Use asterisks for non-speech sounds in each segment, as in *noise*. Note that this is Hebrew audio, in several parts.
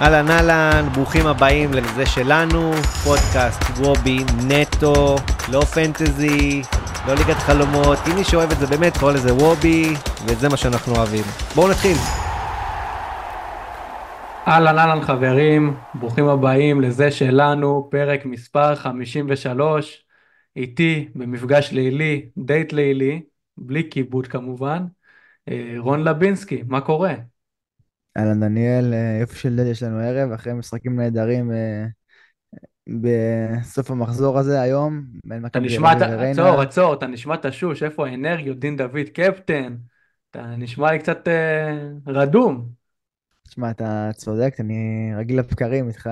אהלן אהלן, ברוכים הבאים לזה שלנו, פודקאסט וובי נטו, לא פנטזי, לא ליגת חלומות, אם מי שאוהב את זה באמת קורא לזה וובי, וזה מה שאנחנו אוהבים. בואו נתחיל. אהלן אהלן חברים, ברוכים הבאים לזה שלנו, פרק מספר 53, איתי במפגש לילי, דייט לילי, בלי כיבוד כמובן, אה, רון לבינסקי, מה קורה? אהלן דניאל, אה, יופי של דד יש לנו ערב, אחרי משחקים נהדרים אה, בסוף המחזור הזה היום, בין מכבי תל אביב וריינה. עצור, עצור, אתה נשמע תשוש, איפה האנרגיות, דין דוד קפטן, אתה נשמע לי קצת אה, רדום. תשמע, אתה צודק, אני רגיל לבקרים איתך,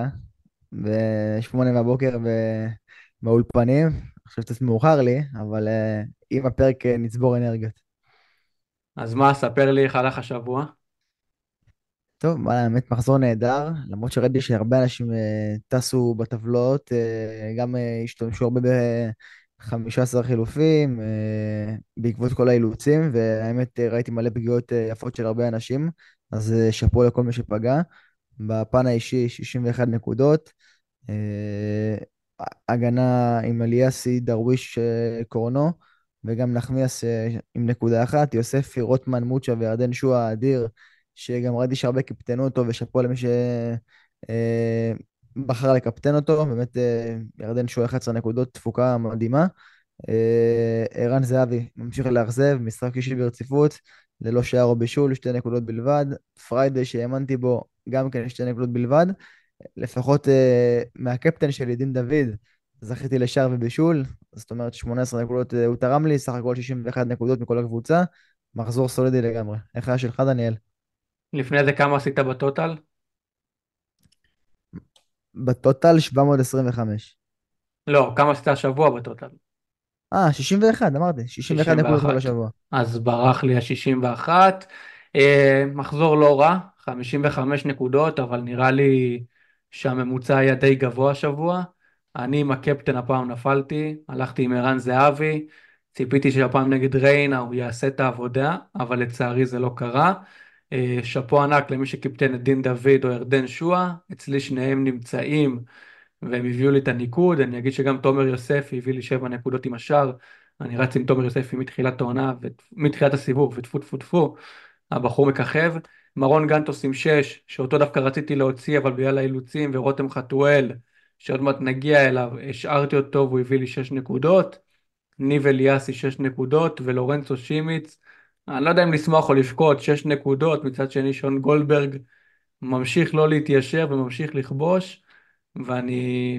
בשמונה בבוקר ב- באולפנים, עכשיו קצת מאוחר לי, אבל אה, עם הפרק נצבור אנרגיות. אז מה, ספר לי איך הלך השבוע. טוב, וואלה, באמת מחזור נהדר, למרות שראיתי שהרבה אנשים אה, טסו בטבלאות, אה, גם אה, השתמשו הרבה ב-15 חילופים, בעקבות כל האילוצים, והאמת ראיתי מלא פגיעות יפות של הרבה אנשים, אז שאפו לכל מי שפגע. בפן האישי, 61 נקודות. הגנה עם אליאסי, דרוויש, קורנו, וגם נחמיאס עם נקודה אחת. יוספי, רוטמן, מוצ'ה וירדן שועה האדיר. שגם ראיתי שהרבה קיפטנו אותו, ושאפו למי שבחר לקפטן אותו, באמת אה, ירדן שועה 11 נקודות, תפוקה מדהימה. אה, ערן זהבי ממשיך לאכזב, משחק אישי ברציפות, ללא שער או בישול, שתי נקודות בלבד. פריידי שהאמנתי בו, גם כן שתי נקודות בלבד. לפחות אה, מהקפטן שלי, דין דוד, זכיתי לשער ובישול, זאת אומרת 18 נקודות אה, הוא תרם לי, סך הכל 61 נקודות מכל הקבוצה. מחזור סולידי לגמרי. איך היה שלך, דניאל? לפני זה כמה עשית בטוטל? בטוטל 725. לא, כמה עשית השבוע בטוטל? אה, 61, אמרתי. 61 נקודות כל 61. השבוע. אז ברח לי ה-61. אה, מחזור לא רע, 55 נקודות, אבל נראה לי שהממוצע היה די גבוה השבוע. אני עם הקפטן הפעם נפלתי, הלכתי עם ערן זהבי, ציפיתי שהפעם נגד ריינה הוא יעשה את העבודה, אבל לצערי זה לא קרה. אה, שאפו ענק למי שקיפטן את דין דוד או ירדן שועה, אצלי שניהם נמצאים והם הביאו לי את הניקוד, אני אגיד שגם תומר יוספי הביא לי שבע נקודות עם השאר, אני רץ עם תומר יוספי מתחילת העונה, מתחילת הסיבוב, וטפו טפו טפו, הבחור מככב. מרון גנטוס עם שש, שאותו דווקא רציתי להוציא, אבל בגלל האילוצים, ורותם חתואל, שעוד מעט נגיע אליו, השארתי אותו והוא הביא לי שש נקודות. ניב אליאסי שש נקודות, ולורנצו שימיץ, אני לא יודע אם לשמוח או לבכות, שש נקודות, מצד שני שון גולדברג ממשיך לא להתיישר וממשיך לכבוש, ואני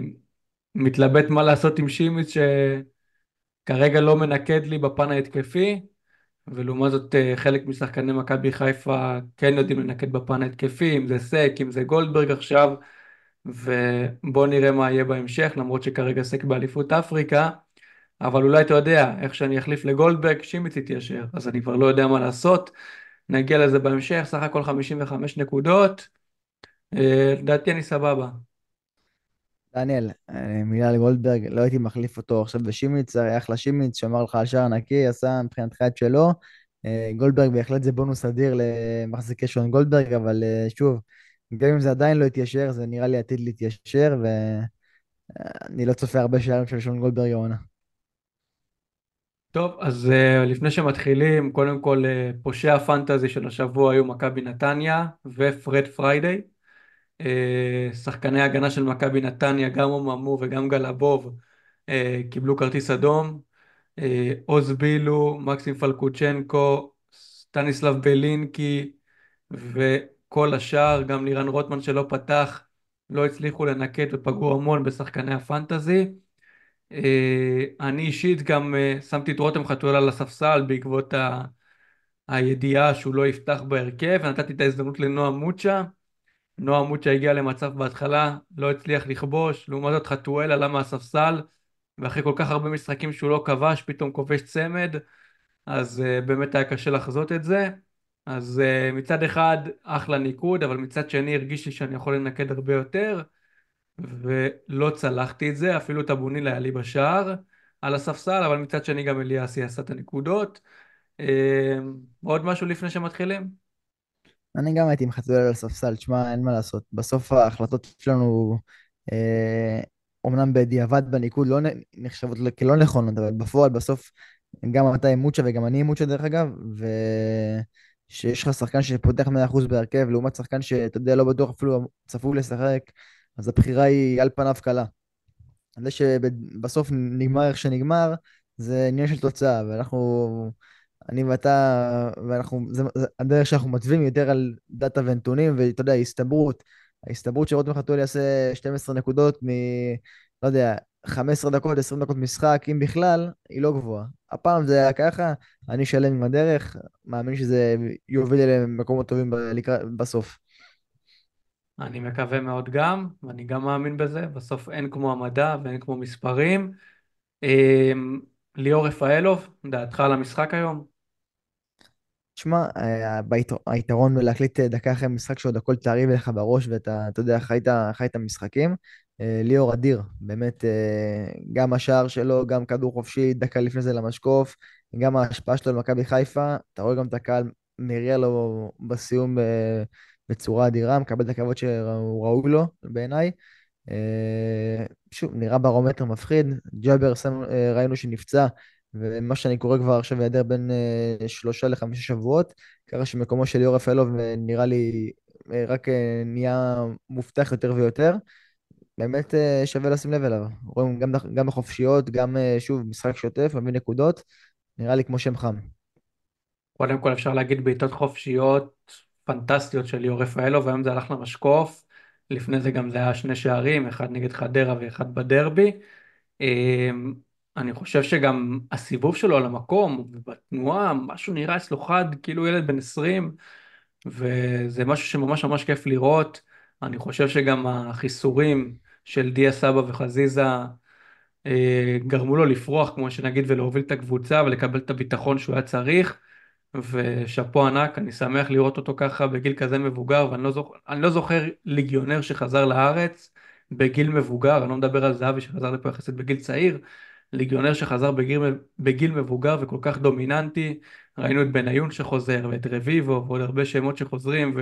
מתלבט מה לעשות עם שימיץ שכרגע לא מנקד לי בפן ההתקפי, ולעומת זאת אה, חלק משחקני מכבי חיפה כן יודעים לנקד בפן ההתקפי, אם זה סק, אם זה גולדברג עכשיו, ובואו נראה מה יהיה בהמשך, למרות שכרגע סק באליפות אפריקה, אבל אולי אתה יודע, איך שאני אחליף לגולדברג, שימיץ יתיישר, אז אני כבר לא יודע מה לעשות, נגיע לזה בהמשך, סך הכל 55 נקודות, אה, לדעתי אני סבבה. דניאל, אה, מילה על גולדברג, לא הייתי מחליף אותו עכשיו בשימיץ, היה אחלה שימיץ, שמר לך על שער נקי, עשה מבחינתך את שלו. אה, גולדברג בהחלט זה בונוס אדיר למחזיקי שון גולדברג, אבל שוב, גם אם זה עדיין לא התיישר, זה נראה לי עתיד להתיישר, ואני לא צופה הרבה שערים של שון גולדברג העונה. טוב, אז uh, לפני שמתחילים, קודם כל uh, פושעי הפנטזי של השבוע היו מכבי נתניה ופרד פריידי. Uh, שחקני הגנה של מכבי נתניה, גם אוממו וגם גלבוב, uh, קיבלו כרטיס אדום. Uh, עוז בילו, מקסים פלקוצ'נקו, סטניסלב בלינקי וכל השאר, גם לירן רוטמן שלא פתח, לא הצליחו לנקט ופגעו המון בשחקני הפנטזי. אה, אני אישית גם אה, שמתי את רותם חתואל על הספסל בעקבות ה... הידיעה שהוא לא יפתח בהרכב ונתתי את ההזדמנות לנועה מוצ'ה. נועה מוצ'ה הגיע למצב בהתחלה, לא הצליח לכבוש, לעומת זאת חתואל עלה מהספסל ואחרי כל כך הרבה משחקים שהוא לא כבש פתאום כובש צמד. אז uh, באמת היה קשה לחזות את זה. אז uh, מצד אחד אחלה ניקוד אבל מצד שני הרגיש לי שאני יכול לנקד הרבה יותר ולא צלחתי את זה, אפילו טאבוניל היה לי בשער על הספסל, אבל מצד שני גם אליאסי עשה את הנקודות. אה, עוד משהו לפני שמתחילים? אני גם הייתי חתואל על הספסל, תשמע, אין מה לעשות. בסוף ההחלטות שלנו, אה, אומנם בדיעבד בניקוד לא נחשבות כלא נכונות, אבל בפועל בסוף גם אתה עם מוצ'ה וגם אני עם מוצ'ה דרך אגב, ושיש לך שחקן שפותח 100% בהרכב, לעומת שחקן שאתה יודע, לא בטוח אפילו צפוי לשחק, אז הבחירה היא על פניו קלה. זה שבסוף נגמר איך שנגמר, זה עניין של תוצאה, ואנחנו, אני ואתה, ואנחנו, זה, זה הדרך שאנחנו מתווים יותר על דאטה ונתונים, ואתה יודע, הסתברות, ההסתברות שרותם חתואל יעשה 12 נקודות מ... לא יודע, 15 דקות, 20 דקות משחק, אם בכלל, היא לא גבוהה. הפעם זה היה ככה, אני שלם עם הדרך, מאמין שזה יוביל אליהם מקומות טובים בסוף. אני מקווה מאוד גם, ואני גם מאמין בזה, בסוף אין כמו המדע ואין כמו מספרים. אמ, ליאור רפאלוב, דעתך על המשחק היום? תשמע, אה, היתרון בלהקליט אה, דקה אחרי משחק שעוד הכל תעריב לך בראש ואתה, אתה יודע, חיית, חיית משחקים. אה, ליאור אדיר, באמת, גם השער שלו, גם כדור חופשי, דקה לפני זה למשקוף, גם ההשפעה שלו על מכבי חיפה, אתה רואה גם את הקהל מריע לו בסיום בצורה אדירה, מקבל את הכבוד שהוא ראוי לו, בעיניי. אה, שוב, נראה ברומטר מפחיד, ג'אבר אה, ראינו שנפצע. ומה שאני קורא כבר עכשיו היעדר בין אה, שלושה לחמישה שבועות, ככה שמקומו של ליאור רפאלוב אה, נראה לי רק נהיה מובטח יותר ויותר. באמת שווה לשים לב אליו. רואים גם, גם בחופשיות, גם שוב משחק שוטף, מביא נקודות, נראה לי כמו שם חם. קודם כל אפשר להגיד בעיטות חופשיות פנטסטיות של ליאור רפאלוב, והיום זה הלך למשקוף, לפני זה גם זה היה שני שערים, אחד נגד חדרה ואחד בדרבי. אמ, אני חושב שגם הסיבוב שלו על המקום, ובתנועה, משהו נראה אצלו חד, כאילו ילד בן 20, וזה משהו שממש ממש כיף לראות. אני חושב שגם החיסורים של דיה סבא וחזיזה אה, גרמו לו לפרוח, כמו שנגיד, ולהוביל את הקבוצה ולקבל את הביטחון שהוא היה צריך. ושאפו ענק, אני שמח לראות אותו ככה בגיל כזה מבוגר, ואני לא זוכר, לא זוכר ליגיונר שחזר לארץ בגיל מבוגר, אני לא מדבר על זהבי שחזר לפה יחסית בגיל צעיר, ליגיונר שחזר בגיל, בגיל מבוגר וכל כך דומיננטי, ראינו את בניון שחוזר, ואת רביבו, ועוד הרבה שמות שחוזרים,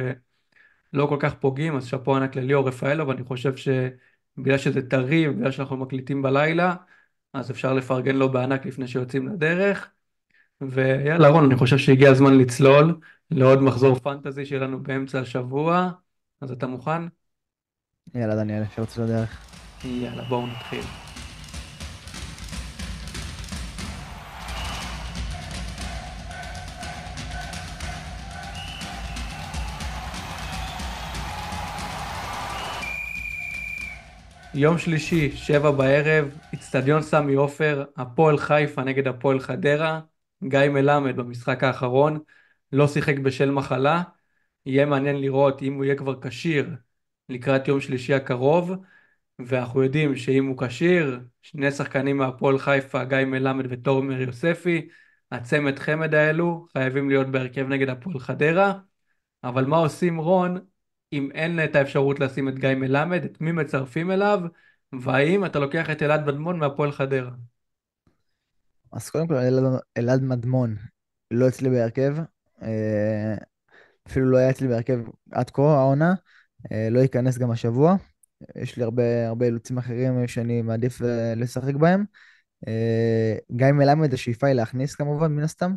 ולא כל כך פוגעים, אז שאפו ענק לליאור רפאלוב, ואני חושב שבגלל שזה טרי, ובגלל שאנחנו מקליטים בלילה, אז אפשר לפרגן לו בענק לפני שיוצאים לדרך. ויאללה רון, אני חושב שהגיע הזמן לצלול לעוד מחזור פנטזי שלנו באמצע השבוע, אז אתה מוכן? יאללה, דניאל, אפשר לצאת לדרך. יאללה, בואו נתחיל. יום שלישי, שבע בערב, אצטדיון סמי עופר, הפועל חיפה נגד הפועל חדרה, גיא מלמד במשחק האחרון, לא שיחק בשל מחלה, יהיה מעניין לראות אם הוא יהיה כבר כשיר לקראת יום שלישי הקרוב, ואנחנו יודעים שאם הוא כשיר, שני שחקנים מהפועל חיפה, גיא מלמד ותומר יוספי, הצמד חמד האלו חייבים להיות בהרכב נגד הפועל חדרה, אבל מה עושים רון אם אין את האפשרות לשים את גיא מלמד, את מי מצרפים אליו, והאם אתה לוקח את אלעד מדמון מהפועל חדרה? אז קודם כל, אלעד אלעד מדמון לא אצלי בהרכב, אה, אפילו לא היה אצלי בהרכב עד כה, העונה, אה, לא ייכנס גם השבוע. יש לי הרבה, הרבה אילוצים אחרים שאני מעדיף אה, לשחק בהם. גיא מלמד, השאיפה היא להכניס כמובן, מן הסתם.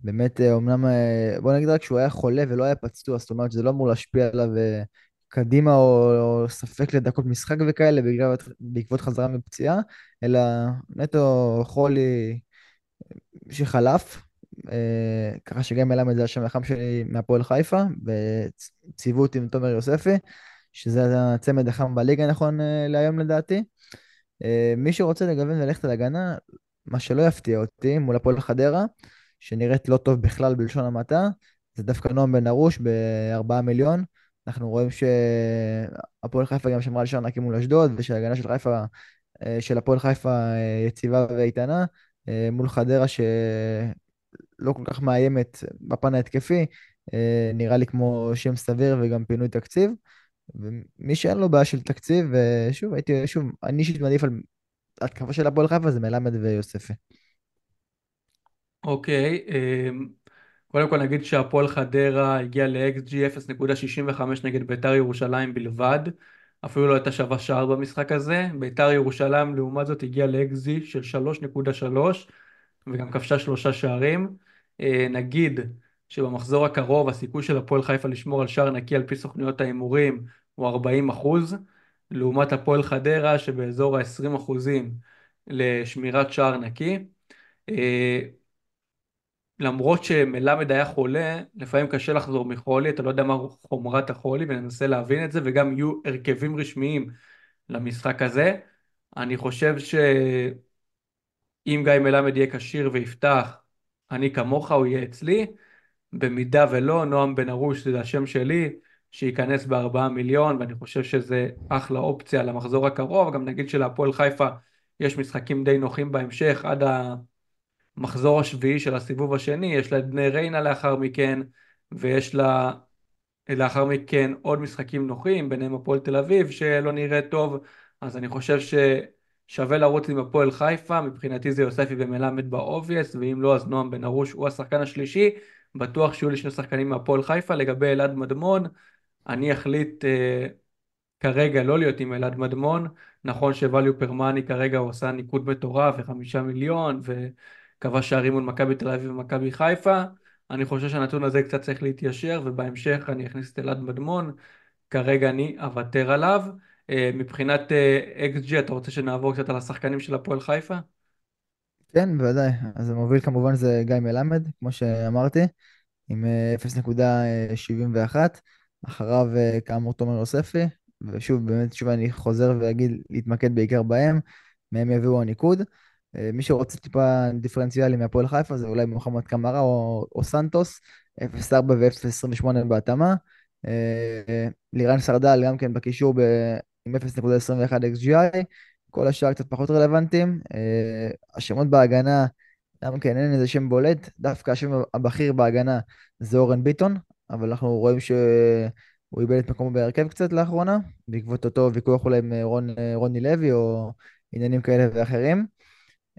באמת, אומנם, בוא נגיד רק שהוא היה חולה ולא היה פצוע, זאת אומרת שזה לא אמור להשפיע עליו קדימה או, או ספק לדקות משחק וכאלה בגלל, בעקבות חזרה מפציעה, אלא נטו חולי שחלף. אה, ככה שגם מלמד זה השם החם שלי מהפועל חיפה, וצייבו אותי עם תומר יוספי, שזה הצמד החם בליגה נכון אה, להיום לדעתי. אה, מי שרוצה לגוון וללכת על הגנה, מה שלא יפתיע אותי מול הפועל חדרה, שנראית לא טוב בכלל בלשון המעטה, זה דווקא נועם בן ארוש בארבעה מיליון. אנחנו רואים שהפועל חיפה גם שמרה על שער נקי מול אשדוד, ושההגנה של חיפה, אה, של הפועל חיפה אה, יציבה ואיתנה, אה, מול חדרה שלא כל כך מאיימת בפן ההתקפי, נראה לי כמו שם סביר וגם פינוי תקציב. ומי שאין לו בעיה של תקציב, שוב, הייתי, שוב, אני אישית מעדיף על התקפה של הפועל חיפה זה מלמד ויוספי. אוקיי, אמ, קודם כל נגיד שהפועל חדרה הגיע ל-XG 0.65 נגד בית"ר ירושלים בלבד, אפילו לא הייתה שווה שער במשחק הזה, בית"ר ירושלים לעומת זאת הגיע ל-XG של 3.3 וגם כבשה שלושה שערים. אה, נגיד שבמחזור הקרוב הסיכוי של הפועל חיפה לשמור על שער נקי על פי סוכניות ההימורים הוא 40 אחוז, לעומת הפועל חדרה שבאזור ה-20 אחוזים לשמירת שער נקי. למרות שמלמד היה חולה, לפעמים קשה לחזור מחולי, אתה לא יודע מה חומרת החולי, וננסה להבין את זה, וגם יהיו הרכבים רשמיים למשחק הזה. אני חושב שאם גיא מלמד יהיה כשיר ויפתח, אני כמוך, הוא יהיה אצלי. במידה ולא, נועם בן ארוש זה השם שלי, שייכנס בארבעה מיליון, ואני חושב שזה אחלה אופציה למחזור הקרוב. גם נגיד שלהפועל חיפה יש משחקים די נוחים בהמשך, עד המחזור השביעי של הסיבוב השני, יש לה את בני ריינה לאחר מכן, ויש לה לאחר מכן עוד משחקים נוחים, ביניהם הפועל תל אביב, שלא נראה טוב, אז אני חושב ששווה לרוץ עם הפועל חיפה, מבחינתי זה יוספי ומלמד ב obvious, ואם לא אז נועם בן ארוש הוא השחקן השלישי, בטוח שיהיו לי שני שחקנים מהפועל חיפה, לגבי אלעד מדמון, אני אחליט אה, כרגע לא להיות עם אלעד מדמון, נכון שוואליו פרמני כרגע הוא עשה ניקוד מטורף וחמישה מיליון וכבש שערים מול מכבי תל אביב ומכבי חיפה, אני חושב שהנתון הזה קצת צריך להתיישר ובהמשך אני אכניס את אלעד מדמון, כרגע אני אוותר עליו. אה, מבחינת XG אה, אתה רוצה שנעבור קצת על השחקנים של הפועל חיפה? כן, בוודאי. אז המוביל כמובן זה גיא מלמד, כמו שאמרתי, עם 0.71. אחריו כאמור תומר יוספי, ושוב, באמת, שוב אני חוזר ואגיד, להתמקד בעיקר בהם, מהם יביאו הניקוד. אה, מי שרוצה טיפה דיפרנציאלי מהפועל חיפה זה אולי מוחמד קמרה או, או סנטוס, 0.4 ו-0.28 בהתאמה. אה, לירן סרדל גם כן בקישור ב- עם 0.21 XGI, כל השאר קצת פחות רלוונטיים. אה, השמות בהגנה, גם כן אין איזה שם בולט, דווקא השם הבכיר בהגנה זה אורן ביטון, אבל אנחנו רואים שהוא איבד את מקומו בהרכב קצת לאחרונה, בעקבות אותו ויכוח אולי עם רון, רוני לוי או עניינים כאלה ואחרים.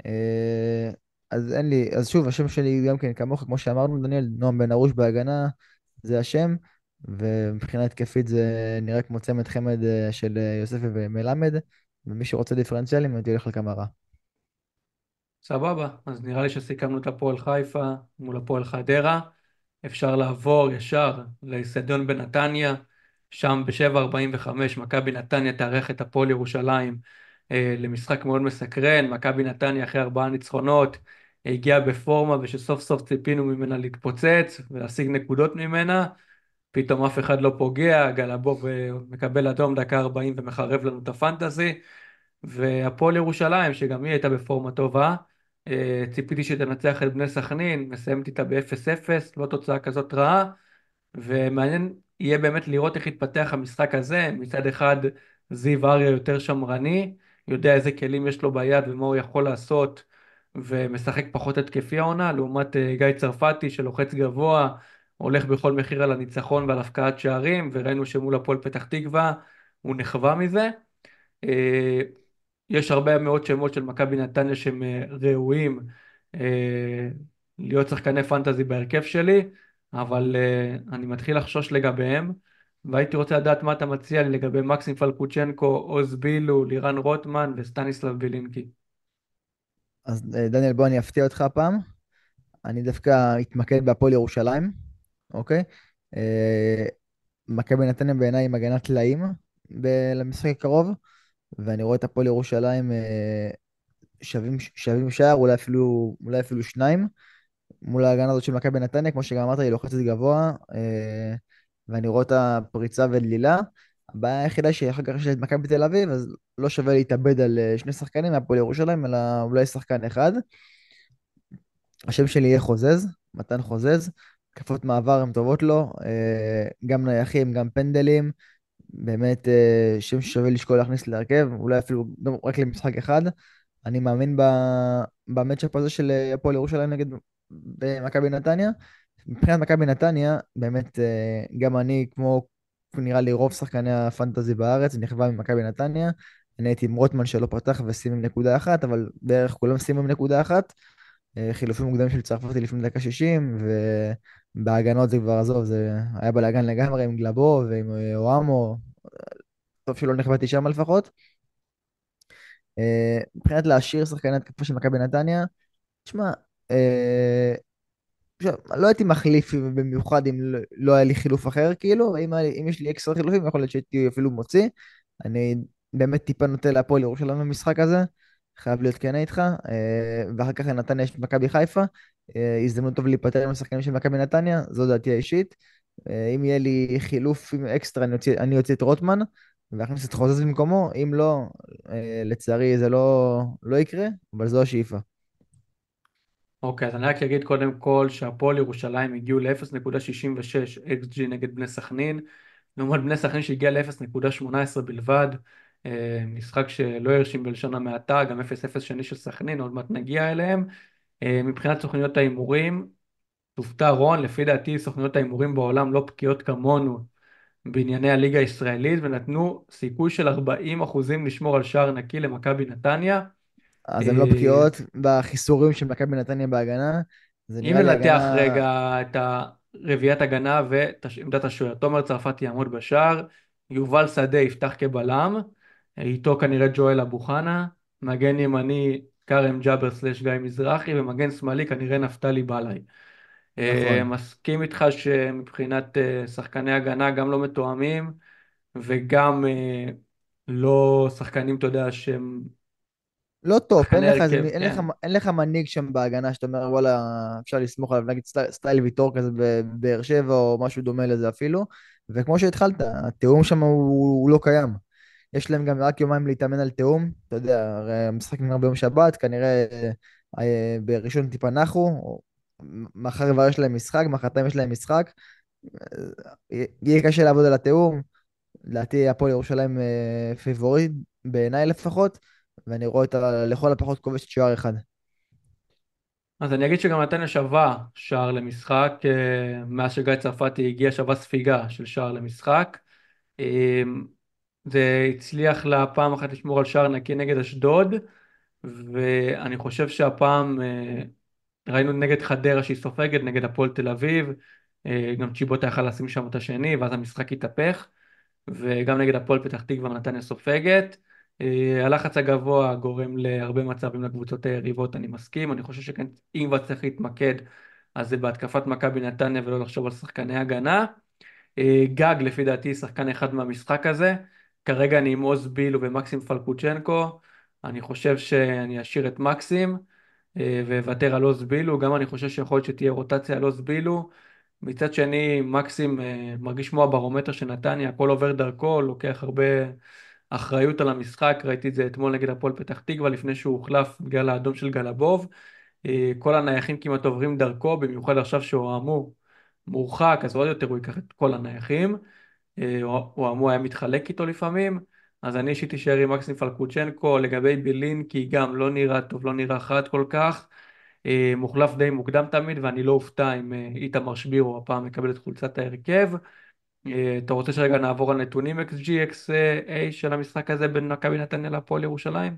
אה, אז אין לי, אז שוב, השם שלי גם כן כמוך, כמו שאמרנו, דניאל, נועם בן ארוש בהגנה, זה השם, ומבחינה התקפית זה נראה כמו צמד חמד אה, של אה, יוספי ומלמד, ומי שרוצה דיפרנציאלים, תלך לכמה רע. סבבה, אז נראה לי שסיכמנו את הפועל חיפה מול הפועל חדרה. אפשר לעבור ישר לאיצטדיון בנתניה, שם ב-7.45 מכבי נתניה תארח את הפועל ירושלים למשחק מאוד מסקרן, מכבי נתניה אחרי ארבעה ניצחונות הגיעה בפורמה ושסוף סוף ציפינו ממנה להתפוצץ ולהשיג נקודות ממנה, פתאום אף אחד לא פוגע, גלבוב מקבל אדום דקה 40 ומחרב לנו את הפנטזי, והפועל ירושלים שגם היא הייתה בפורמה טובה, אה, ציפיתי שתנצח את בני סכנין, מסיימת איתה ב-0-0, לא תוצאה כזאת רעה, ומעניין יהיה באמת לראות איך יתפתח המשחק הזה, מצד אחד זיו אריה יותר שמרני, יודע איזה כלים יש לו ביד ומה הוא יכול לעשות, ומשחק פחות התקפי העונה, לעומת אה, גיא צרפתי שלוחץ גבוה, הולך בכל מחיר על הניצחון ועל הפקעת שערים, וראינו שמול הפועל פתח תקווה הוא נכווה מזה. אה, יש הרבה מאוד שמות של מכבי נתניה שהם אה, ראויים להיות שחקני פנטזי בהרכב שלי, אבל אני מתחיל לחשוש לגביהם, והייתי רוצה לדעת מה אתה מציע לי לגבי מקסים פלקוצ'נקו, עוז בילו, לירן רוטמן וסטניסלב בילינקי. אז דניאל, בוא אני אפתיע אותך הפעם. אני דווקא אתמקד בהפועל ירושלים, אוקיי? מכבי נתניה בעיניי עם הגנת טלאים למשחק הקרוב. ואני רואה את הפועל ירושלים אה, שווים, שווים שער, אולי אפילו, אולי אפילו שניים, מול ההגנה הזאת של מכבי נתניה, כמו שגם אמרת, היא לוחצת גבוה, אה, ואני רואה את הפריצה ודלילה. הבעיה היחידה שאחר כך יש את מכבי תל אביב, אז לא שווה להתאבד על אה, שני שחקנים מהפועל ירושלים, אלא אולי שחקן אחד. השם שלי יהיה חוזז, מתן חוזז. תקפות מעבר הן טובות לו, גם נייחים, גם פנדלים. באמת אה, שם ששווה לשקול להכניס להרכב, אולי אפילו גם רק למשחק אחד. אני מאמין במצ'אפ הזה של אה, הפועל ירושלים נגד מכבי נתניה. מבחינת מכבי נתניה, באמת אה, גם אני, כמו נראה לי רוב שחקני הפנטזי בארץ, נכווה ממכבי נתניה. אני הייתי עם רוטמן שלא פתח ושים עם נקודה אחת, אבל בערך כולם שימו עם נקודה אחת. אה, חילופים מוקדמים של צרפתי לפני דקה 60, ובהגנות זה כבר, עזוב, זה היה בלאגן לגמרי עם גלבו ועם אה, אוהמו, טוב שלא נחבאתי שם לפחות. מבחינת להשאיר שחקני התקפה של מכבי נתניה, תשמע, עכשיו, לא הייתי מחליף במיוחד אם לא, לא היה לי חילוף אחר, כאילו, אם, אם יש לי אקסטרה חילופים, יכול להיות שהייתי אפילו מוציא. אני באמת טיפה נוטה להפועל ירושלים במשחק הזה, חייב להיות כן איתך. אה, ואחר כך לנתניה יש את מכבי חיפה, אה, הזדמנות טוב להיפטר עם השחקנים של מכבי נתניה, זו דעתי האישית. אה, אם יהיה לי חילוף עם אקסטרה, אני אוציא, אני אוציא את רוטמן, ואכניס את חוזז במקומו, אם לא, לצערי זה לא, לא יקרה, אבל זו השאיפה. אוקיי, אז אני רק אגיד קודם כל שהפועל ירושלים הגיעו ל-0.66 XG נגד בני סכנין, לעומת בני סכנין שהגיע ל-0.18 בלבד, אה, משחק שלא הרשים בלשון המעטה, גם 0-0 שני של סכנין, עוד מעט נגיע אליהם. אה, מבחינת סוכניות ההימורים, תופתע רון, לפי דעתי סוכניות ההימורים בעולם לא בקיאות כמונו בענייני הליגה הישראלית, ונתנו סיכוי של 40% לשמור על שער נקי למכבי נתניה. אז הן לא אה, בקיאות בחיסורים של מכבי נתניה בהגנה. אם ננתח. רגע את הרביעיית הגנה ואת עמדת השוער, תומר צרפתי יעמוד בשער, יובל שדה יפתח כבלם, איתו כנראה ג'ואל אבו חנה, מגן ימני כרם ג'אבר סלש גיא מזרחי, ומגן שמאלי כנראה נפתלי בלאי. אה, נכון. מסכים איתך שמבחינת אה, שחקני הגנה גם לא מתואמים, וגם לא שחקנים, אתה יודע, שהם לא top, *laughs* אין לך, הרכב, אין לך, כן. אין לך מנהיג שם בהגנה שאתה אומר וואלה אפשר לסמוך עליו, נגיד style, style ויטור כזה בבאר שבע או משהו דומה לזה אפילו, וכמו שהתחלת, התיאום שם הוא, הוא לא קיים. יש להם גם רק יומיים להתאמן על תיאום, אתה יודע, הרי המשחק נגמר ביום שבת, כנראה אה, בראשון טיפה נחו, מחר כבר יש להם משחק, מחרתיים יש להם משחק, אה, יהיה קשה לעבוד על התיאום, לדעתי הפועל ירושלים אה, פיבוריט, בעיניי לפחות, ואני רואה אותה לכל הפחות כובשת שוער אחד. אז אני אגיד שגם נתניה שווה שער למשחק, אה, מאז שגיא צרפתי הגיע שווה ספיגה של שער למשחק. אה, זה הצליח לה פעם אחת לשמור על שער נקי נגד אשדוד, ואני חושב שהפעם אה, ראינו נגד חדרה שהיא סופגת, נגד הפועל תל אביב, גם צ'יבוטה יכל לשים שם את השני, ואז המשחק התהפך. וגם נגד הפועל פתח תקווה ונתניה סופגת. אה, הלחץ הגבוה גורם להרבה מצבים לקבוצות היריבות, אני מסכים. אני חושב שכן, אם כבר צריך להתמקד, אז זה בהתקפת מכבי נתניה ולא לחשוב על שחקני הגנה. אה, גג, לפי דעתי, שחקן אחד מהמשחק הזה. כרגע אני עם עוז בילו ומקסים פלקוצ'נקו. אני חושב שאני אשאיר את מקסים אה, ואוותר על עוז בילו. גם אני חושב שיכול להיות שתהיה רוטציה על עוז בילו. מצד שני, מקסים מרגיש כמו הברומטר של נתניה, הכל עובר דרכו, לוקח הרבה אחריות על המשחק, ראיתי את זה אתמול נגד הפועל פתח תקווה, לפני שהוא הוחלף בגלל האדום של גלבוב. אה, כל הנייחים כמעט עוברים דרכו, במיוחד עכשיו שהוא אמור מורחק, אז עוד יותר הוא ייקח את כל הנייחים. אה, הוא אמור היה מתחלק איתו לפעמים, אז אני אישית אשאר עם מקסים פלקוצ'נקו, לגבי בילינקי גם לא נראה טוב, לא נראה חד כל כך. אה, מוחלף די מוקדם תמיד, ואני לא אופתע אם איתמר שבירו הפעם יקבל את חולצת ההרכב. אה, אתה רוצה שרגע נעבור על נתונים XG, XA של המשחק הזה בין מכבי נתניה להפועל ירושלים?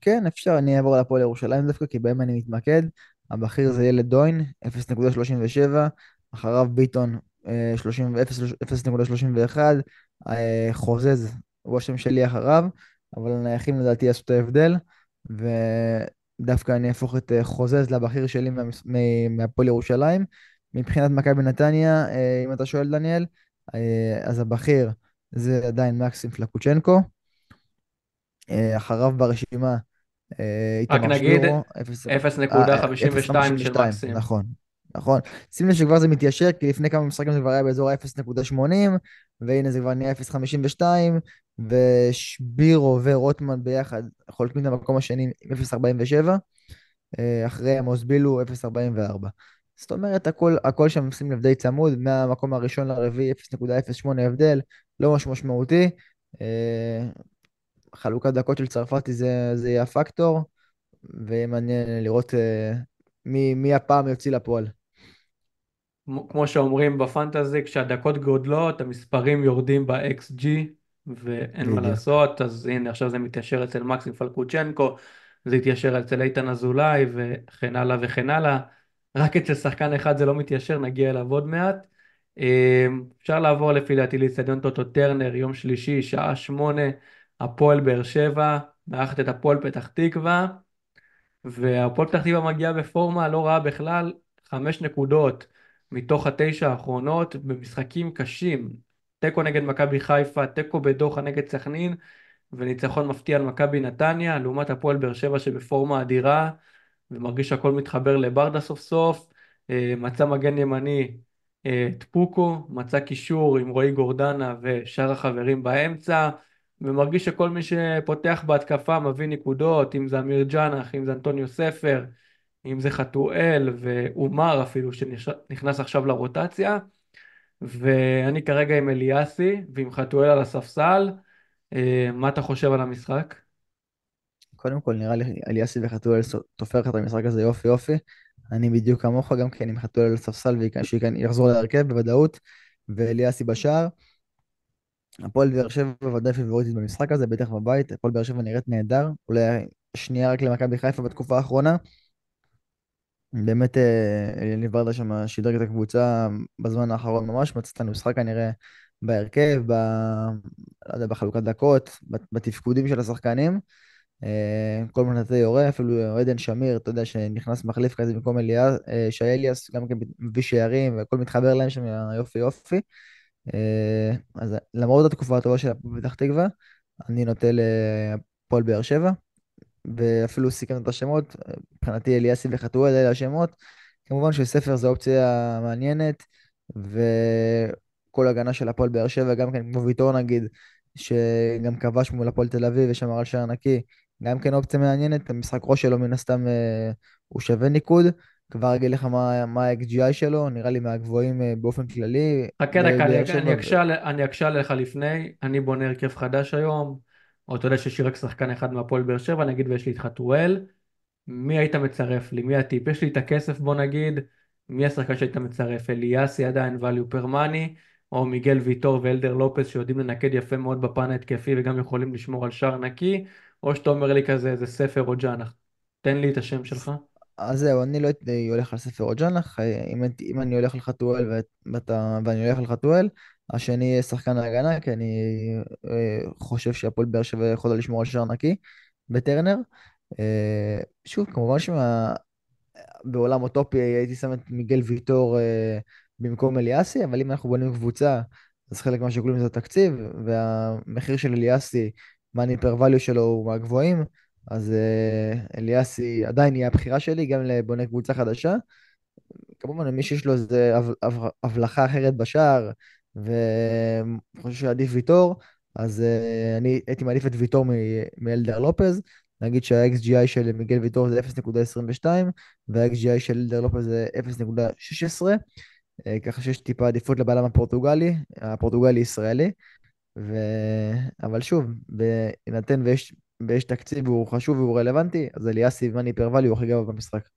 כן, אפשר, אני אעבור להפועל ירושלים דווקא, כי בהם אני מתמקד. הבכיר זה ילד דוין, 0.37, אחריו ביטון, אה, 30 0.31, אה, חוזז, הוא השם שלי אחריו, אבל הנייחים לדעתי יעשו את ההבדל, ודווקא אני אהפוך את אה, חוזז לבכיר שלי מהפועל ירושלים. מבחינת מכבי נתניה, אה, אם אתה שואל דניאל, אה, אז הבכיר זה עדיין מקסים פלקוצ'נקו. אה, אחריו ברשימה אה, רק נגיד שבירו, 0 אה, 0.52 של 0.52, מקסים. נכון, נכון. שים לב שכבר זה מתיישר, כי לפני כמה משחקים זה כבר היה באזור ה-0.80, והנה זה כבר נהיה 0.52, ושבירו ורוטמן ביחד חולקים את המקום השני עם 0.47, אה, אחרי עמוס בילו 0.44. זאת אומרת, הכל, הכל שם, שים לב, די צמוד, מהמקום הראשון לרביעי 0.08 הבדל, לא משהו משמעותי. אה, חלוקת דקות של צרפתי זה, זה יהיה הפקטור, ויהיה מעניין לראות אה, מי, מי הפעם יוציא לפועל. כמו שאומרים בפנטזי, כשהדקות גודלות, המספרים יורדים ב-XG, ואין מה. לעשות, אז הנה עכשיו זה מתיישר אצל מקסים פלקוצ'נקו. זה יתיישר אצל איתן אזולאי וכן הלאה וכן הלאה. רק אצל שחקן אחד זה לא מתיישר, נגיע אליו עוד מעט. אמ, אפשר לעבור לפי דעתי לאיצטדיון טוטו טרנר, יום שלישי, שעה שמונה, הפועל באר שבע, מארחת את הפועל פתח תקווה, והפועל פתח תקווה מגיעה בפורמה לא רעה בכלל, חמש נקודות מתוך התשע האחרונות במשחקים קשים. תיקו נגד מכבי חיפה, תיקו בדוחה נגד סכנין, וניצחון מפתיע על מכבי נתניה, לעומת הפועל באר שבע שבפורמה אדירה, ומרגיש שהכל מתחבר לברדה סוף סוף. אה, מצא מגן ימני את פוקו, מצא קישור עם רועי גורדנה ושאר החברים באמצע, ומרגיש שכל מי שפותח בהתקפה מביא נקודות, אם זה אמיר ג'אנח, אם זה אנטוניו ספר, אם זה חתואל ואומר אפילו שנכנס עכשיו לרוטציה. ואני כרגע עם אליאסי ועם חתואל על הספסל. אה, מה אתה חושב על המשחק? קודם כל, נראה לי אליאסי וחתואל תופר את המשחק הזה יופי יופי. אני בדיוק כמוך, גם כן עם חתואל על הספסל שיחזור להרכב בוודאות, ואליאסי בשער. הפועל באר שבע ודאי פיבוריטית במשחק הזה, בטח בבית. הפועל באר שבע נראית נהדר, אולי שנייה רק למכבי חיפה בתקופה האחרונה. באמת אליניב ברדה שם שידרג את הקבוצה בזמן האחרון ממש, מצא את המשחק כנראה בהרכב, ב... לא יודע, בחלוקת דקות, בתפקודים של השחקנים. אה, כל מיני נתתי יורה, אפילו עדן שמיר, אתה יודע, שנכנס מחליף כזה במקום אליאס, אה, שי אליאס, גם כן מביא שערים, והכל מתחבר להם שם יופי יופי. אה, אז למרות התקופה הטובה של פתח תקווה, אני נוטה לפועל באר שבע, ואפילו סיכם את השמות, מבחינתי אליאסי וחתואל אלה השמות. כמובן שספר זה אופציה מעניינת, וכל הגנה של הפועל באר שבע, גם כן כמו ויטור נגיד, שגם כבש מול הפועל תל אביב ושמר על שער נקי, גם כן אופציה מעניינת, המשחק ראש שלו מן הסתם אה, הוא שווה ניקוד. כבר אגיד לך מה, מה ה-XGI שלו, נראה לי מהגבוהים אה, באופן כללי. חכה דקה, אני אקשה עליך לפני, אני בונה הרכב חדש היום, או אתה יודע שיש לי רק שחקן אחד מהפועל באר שבע, אני אגיד ויש לי את חתואל, מי היית מצרף לי? מי הטיפ? יש לי את הכסף בוא נגיד, מי השחקן שהיית מצרף? אליאסי עדיין value per money, או מיגל ויטור ואלדר לופס שיודעים לנקד יפה מאוד בפן ההתקפי וגם יכולים לשמור על שער נקי, או שאתה אומר לי כזה איזה ספר או ג'אנח. תן לי את השם שלך. אז זהו, אני לא הולך על ספר או ג'אנח, אם, אם אני הולך על חתואל ואתה, ואני הולך על חתואל, השני יהיה שחקן ההגנה, כי אני אה, חושב שהפועל באר שבע יכולה לשמור על שער נקי בטרנר. אה, שוב, כמובן שבעולם אוטופי הייתי שם את מיגל ויטור אה, במקום אליאסי, אבל אם אנחנו בונים קבוצה, אז חלק מהשיקולים זה התקציב, והמחיר של אליאסי מאני פר value שלו הוא מהגבוהים, אז uh, אליאסי עדיין יהיה הבחירה שלי, גם לבונה קבוצה חדשה. כמובן, מי שיש לו איזה הבלחה אחרת בשער, וחושב שעדיף ויטור, אז uh, אני הייתי מעדיף את ויטור מאלדר לופז. נגיד שה-XGI של מיגל ויטור זה 0.22, וה-XGI של אלדר לופז זה 0.16, אה, ככה שיש טיפה עדיפות לבעלם הפורטוגלי, הפורטוגלי-ישראלי. ו... אבל שוב, בהינתן ויש, ויש תקציב והוא חשוב והוא רלוונטי, אז אליאסי ומאני פר ואלי הוא הכי גבוה במשחק.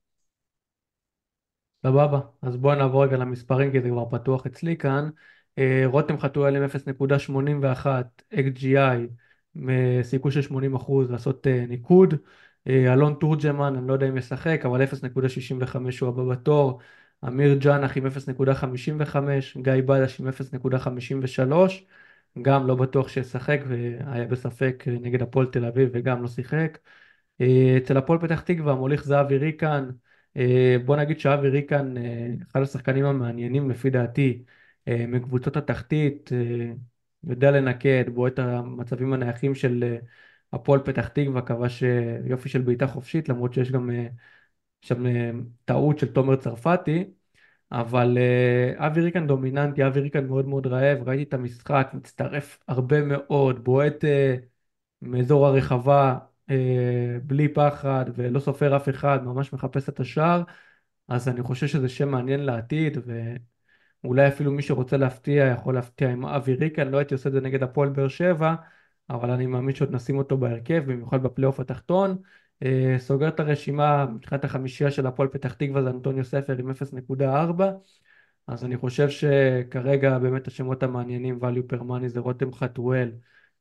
סבבה, אז בואו נעבור רגע למספרים כי זה כבר פתוח אצלי כאן. אה, רותם חתואל עם 0.81 XGI, סיכוי של 80% לעשות אה, ניקוד. אה, אלון תורג'מן, אני לא יודע אם ישחק, אבל 0.65 הוא הבא בתור. אמיר ג'אנח עם 0.55, גיא בדש עם 0.53. גם לא בטוח שישחק והיה בספק נגד הפועל תל אביב וגם לא שיחק. אה, אצל הפועל פתח תקווה מוליך זהבי ריקן, אה, בוא נגיד שאבי ריקן אה, אחד השחקנים המעניינים לפי דעתי מקבוצות התחתית, יודע לנקד, בועט את המצבים הנייחים של הפועל פתח תקווה, כבש יופי של בעיטה חופשית למרות שיש גם שם טעות של תומר צרפתי. אבל uh, אבי ריקן דומיננטי, אבי ריקן מאוד מאוד רעב, ראיתי את המשחק, מצטרף הרבה מאוד, בועט uh, מאזור הרחבה uh, בלי פחד ולא סופר אף אחד, ממש מחפש את השער, אז אני חושב שזה שם מעניין לעתיד, ואולי אפילו מי שרוצה להפתיע יכול להפתיע עם אבי ריקן, לא הייתי עושה את זה נגד הפועל באר שבע, אבל אני מאמין שעוד נשים אותו בהרכב, במיוחד בפלייאוף התחתון. אה, סוגר את הרשימה מבחינת החמישייה של הפועל פתח תקווה זה אנטוניו ספר עם 0.4 אז אני חושב שכרגע באמת השמות המעניינים value per money זה רותם חתואל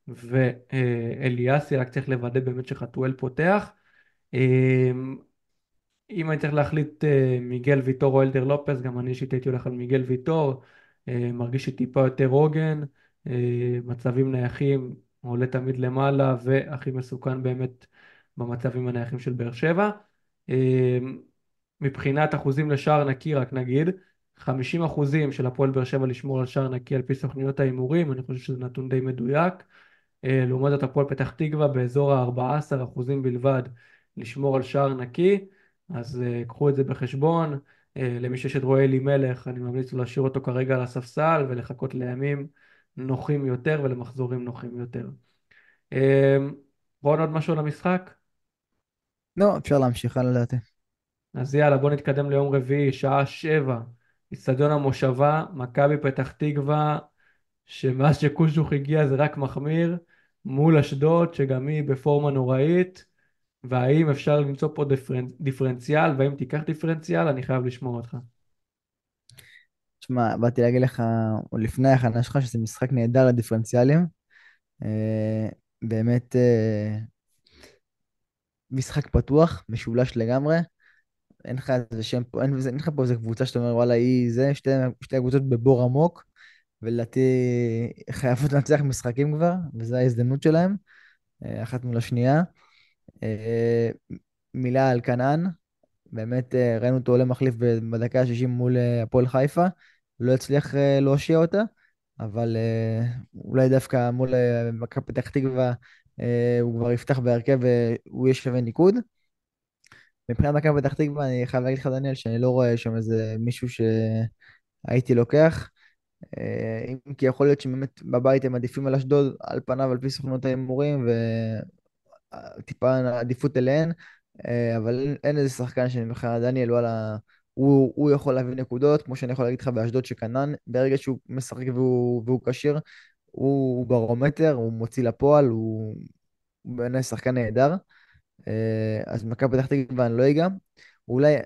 ואליאסי רק צריך לוודא באמת שחתואל פותח. אם אני צריך להחליט אה, מיגל ויטור או אלדר לופס, גם אני אישית הייתי הולך על מיגל ויטור, אה, מרגיש שטיפה יותר הוגן, אה, מצבים נייחים, עולה תמיד למעלה, והכי מסוכן באמת במצבים הנייחים של באר שבע. מבחינת אחוזים לשער נקי, רק נגיד, 50 אחוזים של הפועל באר שבע לשמור על שער נקי על פי סוכניות ההימורים, אני חושב שזה נתון די מדויק. לעומת זאת הפועל פתח תקווה באזור ה-14 אחוזים בלבד לשמור על שער נקי. אז uh, קחו את זה בחשבון. Uh, למי שיש את רועי אלימלך, אני ממליץ להשאיר אותו כרגע על הספסל ולחכות לימים נוחים יותר ולמחזורים נוחים יותר. Uh, רון, עוד משהו על המשחק? לא, אפשר להמשיך הלאה לדעתי. אז יאללה, בוא נתקדם ליום רביעי, שעה שבע, אצטדיון המושבה, מכבי פתח תקווה, שמאז שקושוך הגיע זה רק מחמיר, מול אשדוד, שגם היא בפורמה נוראית. והאם אפשר למצוא פה דיפרנ... דיפרנציאל, והאם תיקח דיפרנציאל, אני חייב לשמוע אותך. תשמע, באתי להגיד לך, או לפני ההכנה שלך, שזה משחק נהדר לדיפרנציאלים. אה, באמת אה, משחק פתוח, משולש לגמרי. אין לך איזה שם פה, אין, אין לך פה איזה קבוצה שאתה אומר, וואלה, היא זה, שתי, שתי הקבוצות בבור עמוק, ולדעתי חייבות לנצח משחקים כבר, וזו ההזדמנות שלהם, אה, אחת מול השנייה. אה, מילה על כנען, באמת אה, ראינו אותו עולה מחליף בדקה ה-60 מול הפועל חיפה, לא הצליח להושיע אותה, אבל אולי דווקא מול מכבי פתח תקווה הוא כבר יפתח בהרכב והוא יהיה שווה ניקוד. מבחינת מכבי פתח תקווה, אני חייב להגיד לך, דניאל, שאני לא רואה שם איזה מישהו שהייתי לוקח. אם כי יכול להיות שבאמת בבית הם עדיפים על אשדוד על פניו, על פי סוכנות ההימורים, טיפה עדיפות אליהן, אה, אבל אין, אין איזה שחקן שאני אומר דניאל, וואלה, הוא, הוא יכול להביא נקודות, כמו שאני יכול להגיד לך באשדוד שכנן, ברגע שהוא משחק והוא כשיר, הוא, הוא ברומטר, הוא מוציא לפועל, הוא, בעיניי שחקן נהדר. אה, אז מכבי פתח תקווה אני לא אגע. אולי,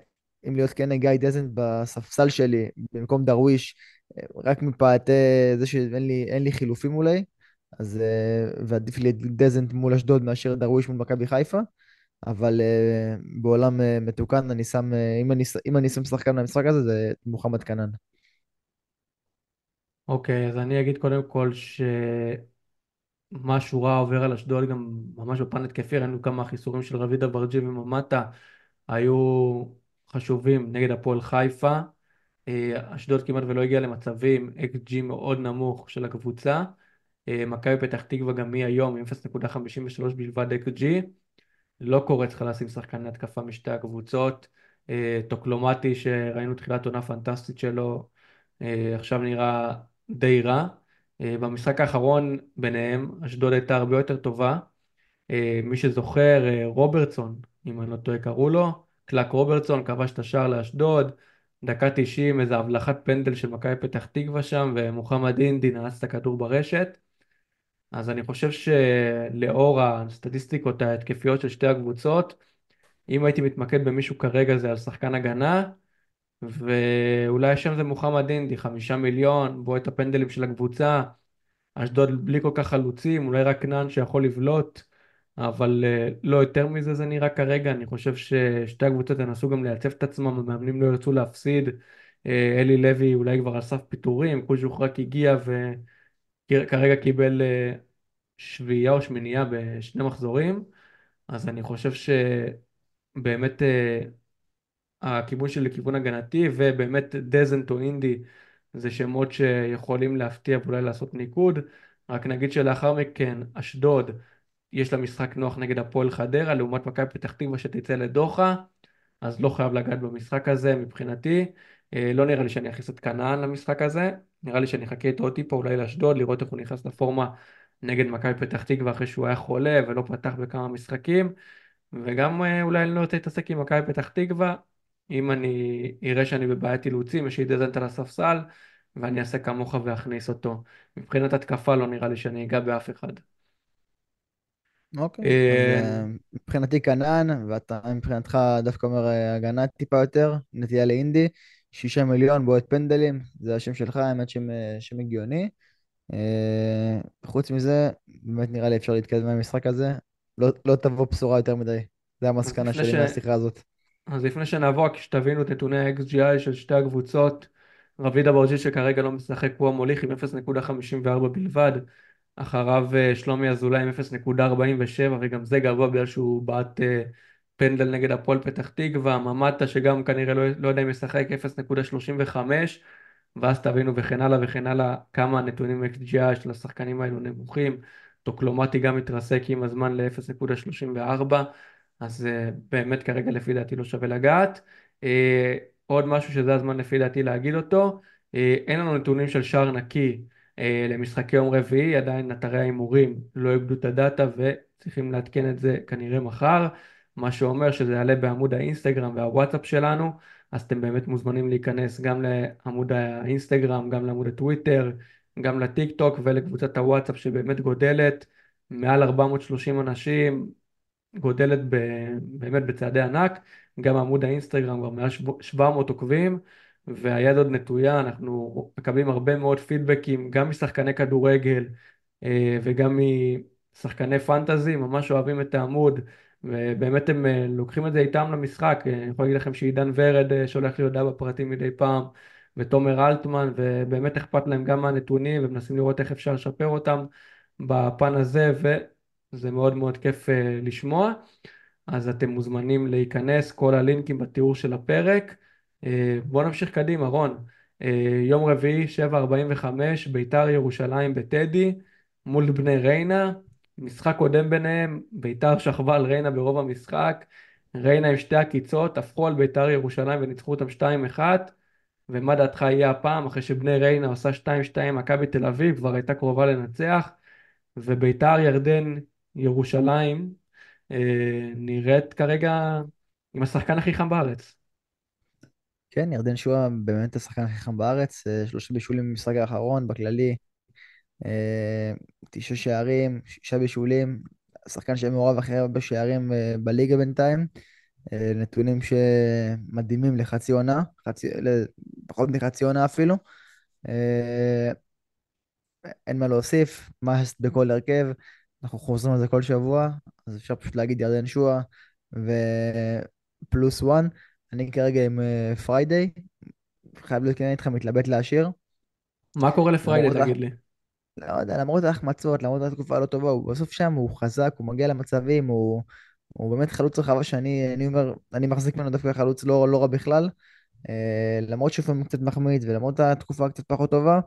אם להיות כן, גיא דזנט בספסל שלי, במקום דרוויש, אה, רק מפאת זה שאין לי, לי חילופים אולי. אז, אה, ועדיף לי דזנט מול אשדוד מאשר דרוויש מול מכבי חיפה. אבל uh, בעולם uh, מתוקן אני שם, uh, אם, אני, אם אני שם שחקן למשחק הזה זה מוחמד כנען. אוקיי, אז אני אגיד קודם כל שמשהו רע עובר על אשדוד גם ממש בפן התקפי, ראינו כמה חיסורים של רביד אברג'י וממטה היו חשובים נגד הפועל חיפה. אשדוד כמעט ולא הגיע למצבים, XG מאוד נמוך של הקבוצה. אה, מכבי פתח תקווה גם היא היום עם 0.53 בלבד XG. לא קורה צריכה לשים שחקן התקפה משתי הקבוצות. אה, טוקלומטי שראינו תחילת עונה פנטסטית שלו, אה, עכשיו נראה די רע. במשחק האחרון ביניהם, אשדוד הייתה הרבה יותר טובה. מי שזוכר, רוברטסון, אם אני לא טועה קראו לו, קלק רוברטסון כבש את השער לאשדוד, דקה 90 איזה הבלחת פנדל של מכבי פתח תקווה שם, ומוחמד אינדי נעץ את הכדור ברשת. אז אני חושב שלאור הסטטיסטיקות ההתקפיות של שתי הקבוצות, אם הייתי מתמקד במישהו כרגע זה על שחקן הגנה, ואולי השם זה מוחמד אינדי, חמישה מיליון, בוא את הפנדלים של הקבוצה, אשדוד בלי כל כך חלוצים, אולי רק נאן שיכול לבלוט, אבל אה, לא יותר מזה זה נראה כרגע, אני חושב ששתי הקבוצות ינסו גם לייצב את עצמם, המאמנים לא ירצו להפסיד, אה, אלי לוי אולי כבר על סף פיטורים, קוז'וך רק הגיע ו... כרגע קיבל אה, שביעייה או שמינייה בשני מחזורים, אז אני חושב שבאמת הכיוון שלי לכיוון הגנתי, ובאמת דזנט או אינדי זה שמות שיכולים להפתיע ואולי לעשות ניקוד. רק נגיד שלאחר מכן אשדוד יש לה משחק נוח נגד הפועל חדרה, לעומת מכבי פתח תקווה שתצא לדוחה, אז לא חייב לגעת במשחק הזה מבחינתי. אה, לא נראה לי שאני אכניס את כנען למשחק הזה, נראה לי שאני אחכה איתו עוד טיפה אולי לאשדוד, לראות איך הוא נכנס לפורמה נגד מכבי פתח תקווה אחרי שהוא היה חולה ולא פתח בכמה משחקים, וגם אה, אולי אני לא רוצה להתעסק עם מכבי פתח תקווה, אם אני אראה שאני בבעיית אילוצים, יש לי דזנט על הספסל, ואני אעשה כמוך ואכניס אותו. מבחינת התקפה לא נראה לי שאני אגע באף אחד. אוקיי, אז אה, מבחינתי כנען, ואתה מבחינתך דווקא אומר הגנה טיפה יותר, נטייה לאינדי. שישה מיליון בועט פנדלים, זה השם שלך, האמת שם, הגיוני. חוץ מזה, באמת נראה לי אפשר להתקדם מהמשחק הזה. לא, לא תבוא בשורה יותר מדי. זה המסקנה שלי מהשיחה הזאת. אז לפני שנעבור, רק שתבינו את נתוני ה-XGI של שתי הקבוצות, רביד אברג'יל שכרגע לא משחק, הוא המוליך עם 0.54 בלבד, אחריו אה, שלומי אזולאי עם 0.47, וגם זה גבוה בגלל שהוא בעט אה, פנדל נגד הפועל פתח תקווה, ממטה שגם כנראה לא, לא יודע אם ישחק 0.35, ואז תבינו וכן הלאה וכן הלאה כמה הנתונים ב-XGI של השחקנים האלו נמוכים. טוקלומטי גם התרסק עם הזמן ל-0.34, אז uh, באמת כרגע לפי דעתי לא שווה לגעת. Uh, עוד משהו שזה הזמן לפי דעתי להגיד אותו, uh, אין לנו נתונים של שער נקי uh, למשחקי יום רביעי, עדיין אתרי ההימורים לא איבדו את הדאטה וצריכים לעדכן את זה כנראה מחר, מה שאומר שזה יעלה בעמוד האינסטגרם והוואטסאפ שלנו, אז אתם באמת מוזמנים להיכנס גם לעמוד האינסטגרם, גם לעמוד הטוויטר, גם לטיק טוק ולקבוצת הוואטסאפ שבאמת גודלת, מעל 430 אנשים, גודלת ב, באמת בצעדי ענק, גם עמוד האינסטגרם כבר מעל 700 עוקבים, והיד עוד נטויה, אנחנו מקבלים הרבה מאוד פידבקים, גם משחקני כדורגל אה, וגם משחקני פנטזי, ממש אוהבים את העמוד, ובאמת הם אה, לוקחים את זה איתם למשחק, אה, אני יכול להגיד לכם שעידן ורד שולח לי הודעה בפרטים מדי פעם, ותומר אלטמן, ובאמת אכפת להם גם מהנתונים, ומנסים לראות איך אפשר לשפר אותם בפן הזה, וזה מאוד מאוד כיף לשמוע. אז אתם מוזמנים להיכנס, כל הלינקים בתיאור של הפרק. בואו נמשיך קדימה, רון. יום רביעי, 7:45, ביתר ירושלים בטדי, מול בני ריינה. משחק קודם ביניהם, ביתר שכבה על ריינה ברוב המשחק. ריינה עם שתי עקיצות, הפכו על ביתר ירושלים וניצחו אותם 2-1. ומה דעתך יהיה הפעם, אחרי שבני ריינה עושה 2-2 מכבי תל אביב, כבר הייתה קרובה לנצח, וביתר ירדן ירושלים אה, נראית כרגע עם השחקן הכי חם בארץ. כן, ירדן שועה באמת השחקן הכי חם בארץ, אה, שלושה בישולים במשחק האחרון, בכללי, אה, תשעה שערים, שישה בישולים, השחקן שמעורב הכי הרבה שערים בליגה בינתיים, נתונים שמדהימים לחצי עונה, חצי, פחות מחצי עונה אפילו. אין מה להוסיף, must בכל הרכב, אנחנו חוזרים על זה כל שבוע, אז אפשר פשוט להגיד ירדן שועה ו plus one. אני כרגע עם פריידיי, חייב להיות כן איתך מתלבט להשאיר. מה קורה לפריידיי, תגיד לי? לא יודע, למרות ההחמצות, למרות התקופה הלא טובה, הוא בסוף שם, הוא חזק, הוא מגיע למצבים, הוא, הוא באמת חלוץ רחבה שאני אני אומר, אני מחזיק ממנו דווקא חלוץ לא, לא רע בכלל. אה, למרות שהוא קצת מחמיץ ולמרות התקופה קצת פחות טובה,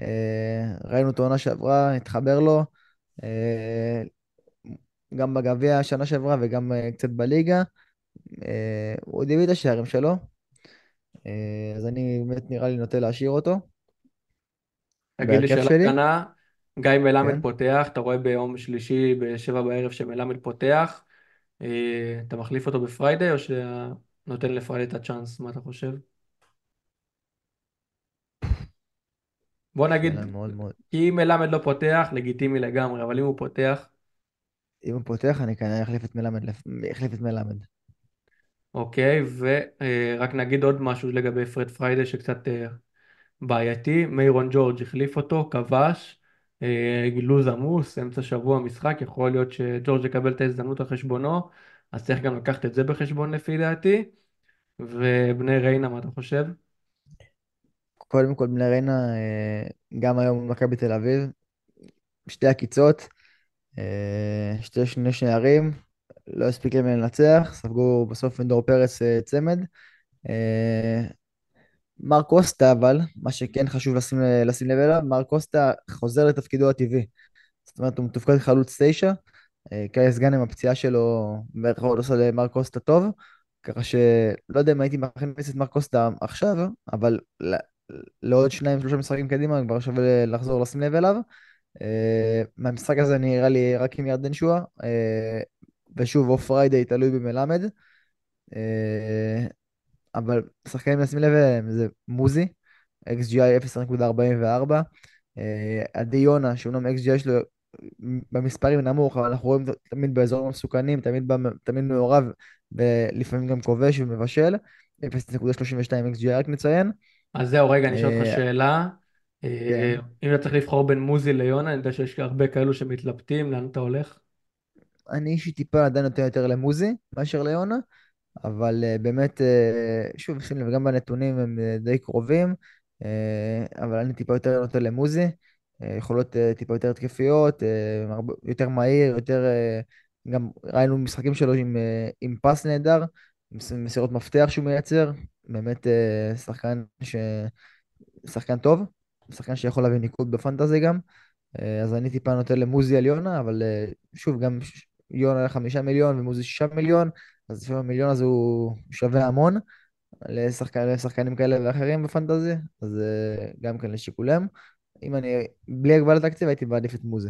אה, ראינו את העונה שעברה, התחבר לו, אה, גם בגביע השנה שעברה וגם אה, קצת בליגה. הוא עוד הביא את השערים שלו, אז אני באמת נראה לי נוטה להשאיר אותו. תגיד לי שאלה קטנה, גיא מלמד כן. פותח, אתה רואה ביום שלישי בשבע בערב שמלמד פותח, אתה מחליף אותו בפריידיי או שנותן לפריידיי את הצ'אנס, מה אתה חושב? בוא נגיד, מאוד מאוד. כי אם מלמד לא פותח, לגיטימי לגמרי, אבל אם הוא פותח... אם הוא פותח, אני כנראה אחליף את מלמד. אחליף את מלמד. אוקיי, ורק נגיד עוד משהו לגבי פרד פריידי שקצת אה, בעייתי. מיירון ג'ורג' החליף אותו, כבש, אה, לוז עמוס, אמצע שבוע משחק, יכול להיות שג'ורג' יקבל את ההזדמנות על חשבונו, אז צריך גם לקחת את זה בחשבון לפי דעתי. ובני ריינה, מה אתה חושב? קודם כל בני ריינה, אה, גם היום מכבי תל אביב, שתי עקיצות, אה, שתי שני שערים, לא הספיק להם לנצח, ספגו בסוף מנדור פרס אה, צמד. מר קוסטה אבל, מה שכן חשוב לשים, לשים לב אליו, מר קוסטה חוזר לתפקידו הטבעי. זאת אומרת, הוא מתופקד חלוץ תשע, קייס גאנם הפציעה שלו בערך עוד עושה למר קוסטה טוב, ככה שלא יודע אם הייתי מכניס את מר קוסטה עכשיו, אבל לעוד שניים שלושה משחקים קדימה, כבר שווה לחזור לשים לב אליו. אה, מהמשחק הזה נראה לי רק עם ירדן שועה, אה, ושוב, או פריידיי תלוי במלמד. אה, אבל שחקנים לשים לב אליהם זה מוזי, XGI 0.44. עדי יונה, שאומנם XGI שלו במספרים נמוך, אבל אנחנו רואים תמיד באזורים מסוכנים, תמיד, תמיד מעורב, ולפעמים גם כובש ומבשל. 0.32 XGI רק נציין. אז זהו, רגע, אני אשאל אותך אה, שאלה. כן. אה, אם אתה צריך לבחור בין מוזי ליונה, אני יודע שיש הרבה כאלו שמתלבטים, לאן אתה הולך? אני אישית טיפה עדיין נותן יותר למוזי מאשר ליונה, אבל אה, באמת, שוב, שים לב, גם בנתונים הם די קרובים, אבל אני טיפה יותר נותן למוזי, יכולות טיפה יותר התקפיות, יותר מהיר, יותר... גם ראינו משחקים שלו עם, עם פס נהדר, עם מס- מסירות מפתח שהוא מייצר, באמת אה, שחקן ש... שחקן טוב, שחקן שיכול להביא ניקוד בפנטזי גם. אה, אז אני טיפה נותן למוזי על יונה, אבל אה, שוב, גם יונה חמישה מיליון ומוזי שישה מיליון, אז לפעמים המיליון הזה הוא שווה המון לשחקן, לשחקנים כאלה ואחרים בפנטזי, אז גם כן לשיקולם. אם אני, בלי הגבלת תקציב, הייתי מעדיף את מוזי.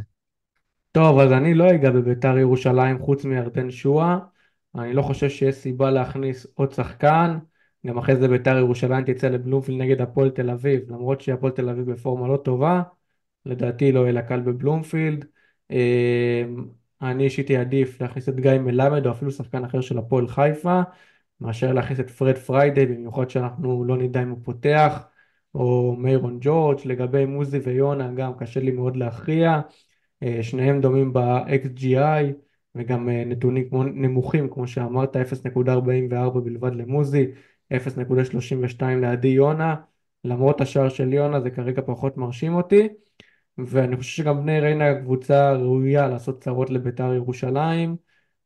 טוב, אז אני לא אגע בביתר ירושלים חוץ מירדן שואה. אני לא חושב שיש סיבה להכניס עוד שחקן. גם אחרי זה ביתר ירושלים תצא לבלומפילד נגד הפועל תל אביב, למרות שהפועל תל אביב בפורמה לא טובה. לדעתי לא יהיה לה קל בבלומפילד. אה, אני אישית אעדיף להכניס את גיא מלמד או אפילו שחקן אחר של הפועל חיפה, מאשר להכניס את פרד פריידי, במיוחד שאנחנו לא נדע אם הוא פותח, או מיירון ג'ורג'. לגבי מוזי ויונה גם קשה לי מאוד להכריע. אה, שניהם דומים ב-XGI וגם אה, נתונים נמוכים, כמו שאמרת, 0.44 בלבד למוזי, 0.32 לעדי יונה. למרות השער של יונה זה כרגע פחות מרשים אותי. ואני חושב שגם בני ריינה קבוצה ראויה לעשות צרות לביתר ירושלים,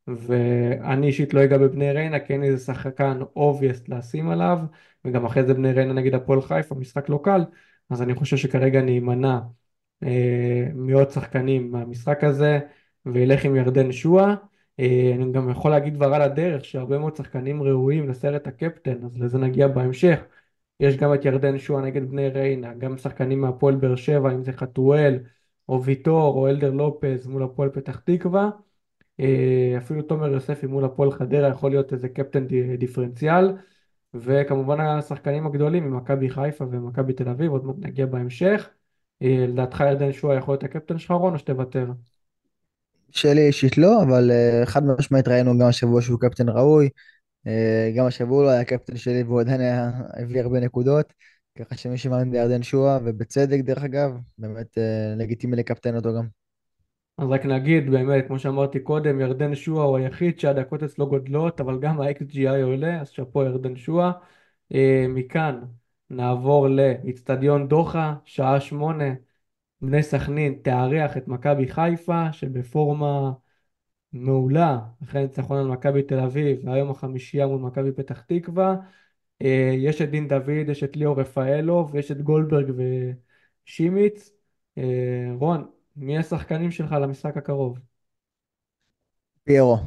ואני אישית לא אגע בבני ריינה כי אין איזה שחקן obvious לשים עליו, וגם אחרי זה בני ריינה נגד הפועל חיפה, משחק לא קל, אז אני חושב שכרגע אני אמנע אה, מעוד שחקנים מהמשחק הזה, וילך עם ירדן שואה. אה, אני גם יכול להגיד כבר על הדרך שהרבה מאוד שחקנים ראויים לסרט הקפטן, אז לזה נגיע בהמשך. יש גם את ירדן שואה נגד בני ריינה, גם שחקנים מהפועל באר שבע, אם זה חתואל, או ויטור, או אלדר לופז מול הפועל פתח תקווה. אה, אפילו תומר יוספי מול הפועל חדרה יכול להיות איזה קפטן די- דיפרנציאל. וכמובן השחקנים הגדולים ממכבי חיפה ומכבי תל אביב, עוד מעט נגיע בהמשך. אה, לדעתך ירדן שואה יכול להיות הקפטן שלך רון או שתוותר? שלי אישית לא, אבל אה, חד משמעית ראינו גם השבוע שהוא קפטן ראוי. אה, גם השבוע הוא לא היה קפטן שלי והוא עדיין היה, הביא הרבה נקודות. ככה שמי שמאמין בירדן שואה, ובצדק דרך אגב, באמת אה, לגיטימי לקפטן אותו גם. אז רק נגיד באמת, כמו שאמרתי קודם, ירדן שואה הוא היחיד שהדקות אצלו גודלות, אבל גם ה-XGI עולה, אז שאפו ירדן שואה. אה, מכאן נעבור לאיצטדיון דוחה, שעה שמונה, בני סכנין תארח את מכבי חיפה, שבפורמה מעולה, אחרי ניצחון על מכבי תל אביב, והיום החמישייה מול מכבי פתח תקווה. אה, יש את דין דוד, יש את ליאור רפאלוב, ויש את גולדברג ושימיץ. אה, רון, מי השחקנים שלך למשחק הקרוב? פיירו.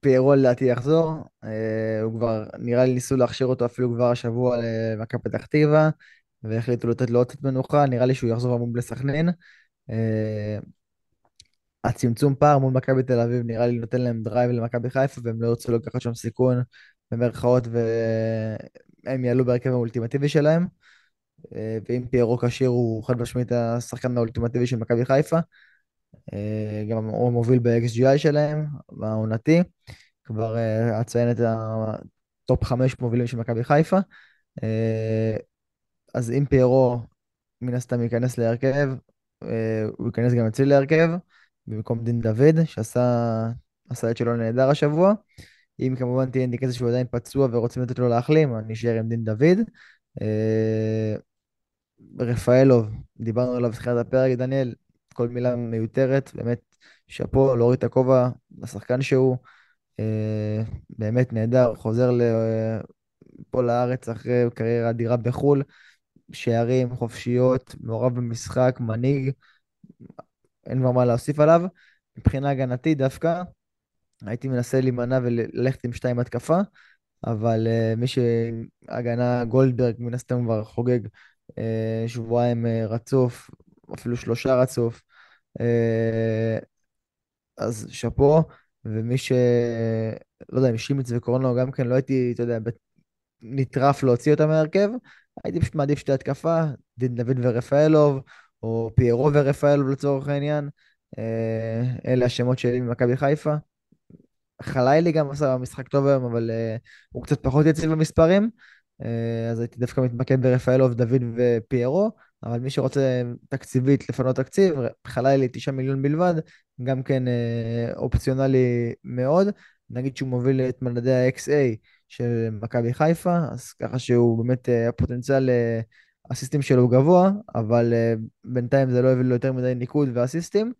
פיירו לדעתי יחזור, אה, הוא כבר, נראה לי ניסו להכשיר אותו אפילו כבר השבוע למכבי פתח תקווה, והחליטו לתת לו עוד קצת מנוחה, נראה לי שהוא יחזור מול בני סכנין. אה, הצמצום פער מול מכבי תל אביב נראה לי נותן להם drive למכבי חיפה, והם לא ירצו לקחת שם סיכון במרכאות, והם יעלו בהרכב האולטימטיבי שלהם. אה, ואם פיירו כשיר הוא חד משמעית השחקן האולטימטיבי של מכבי חיפה. אה, גם הוא מוביל ב-XGI שלהם, העונתי. כבר אציין את ה top חמש מובילים של מכבי חיפה. אז אם פיירו מן הסתם ייכנס להרכב, אה, הוא ייכנס גם אצלי להרכב, במקום דין דוד, שעשה עשה את שלו נהדר השבוע. אם כמובן תהיה אינדיקציה שהוא עדיין פצוע ורוצים לתת לו להחלים, אני אשאר עם דין דוד. אה, רפאלוב, דיברנו עליו בתחילת הפרק, דניאל, כל מילה מיותרת, באמת שאפו, להוריד את הכובע לשחקן שהוא, אה, באמת נהדר, חוזר לפה לארץ אחרי קריירה אדירה בחו"ל, שערים, חופשיות, מעורב במשחק, מנהיג, אין כבר מה להוסיף עליו. מבחינה הגנתית דווקא, הייתי מנסה להימנע וללכת עם שתיים התקפה, אבל uh, מי שהגנה גולדברג מן הסתם כבר חוגג uh, שבועיים uh, רצוף, אפילו שלושה רצוף, uh, אז שאפו, ומי ש... לא יודע, אם שימיץ וקורנו גם כן, לא הייתי, אתה יודע, נטרף להוציא אותם מהרכב, הייתי פשוט מעדיף שתי התקפה, דין דוד ורפאלוב, או פיירו ורפאלוב לצורך העניין. אה, אלה השמות שלי ממכבי חיפה. חלילי גם עשה משחק טוב היום, אבל uh, הוא קצת פחות יציב במספרים. Uh, אז הייתי דווקא מתמקד ברפאלוב, דוד ופיירו. אבל מי שרוצה תקציבית לפנות תקציב, חלילי 9 מיליון בלבד, גם כן אה, אופציונלי מאוד. נגיד שהוא מוביל את מדדי ה-XA של מכבי חיפה, אז ככה שהוא באמת, אה, הפוטנציאל אה, הסיסטים שלו גבוה, אבל בינתיים זה לא הביא לו יותר מדי ניקוד ואסיסטים.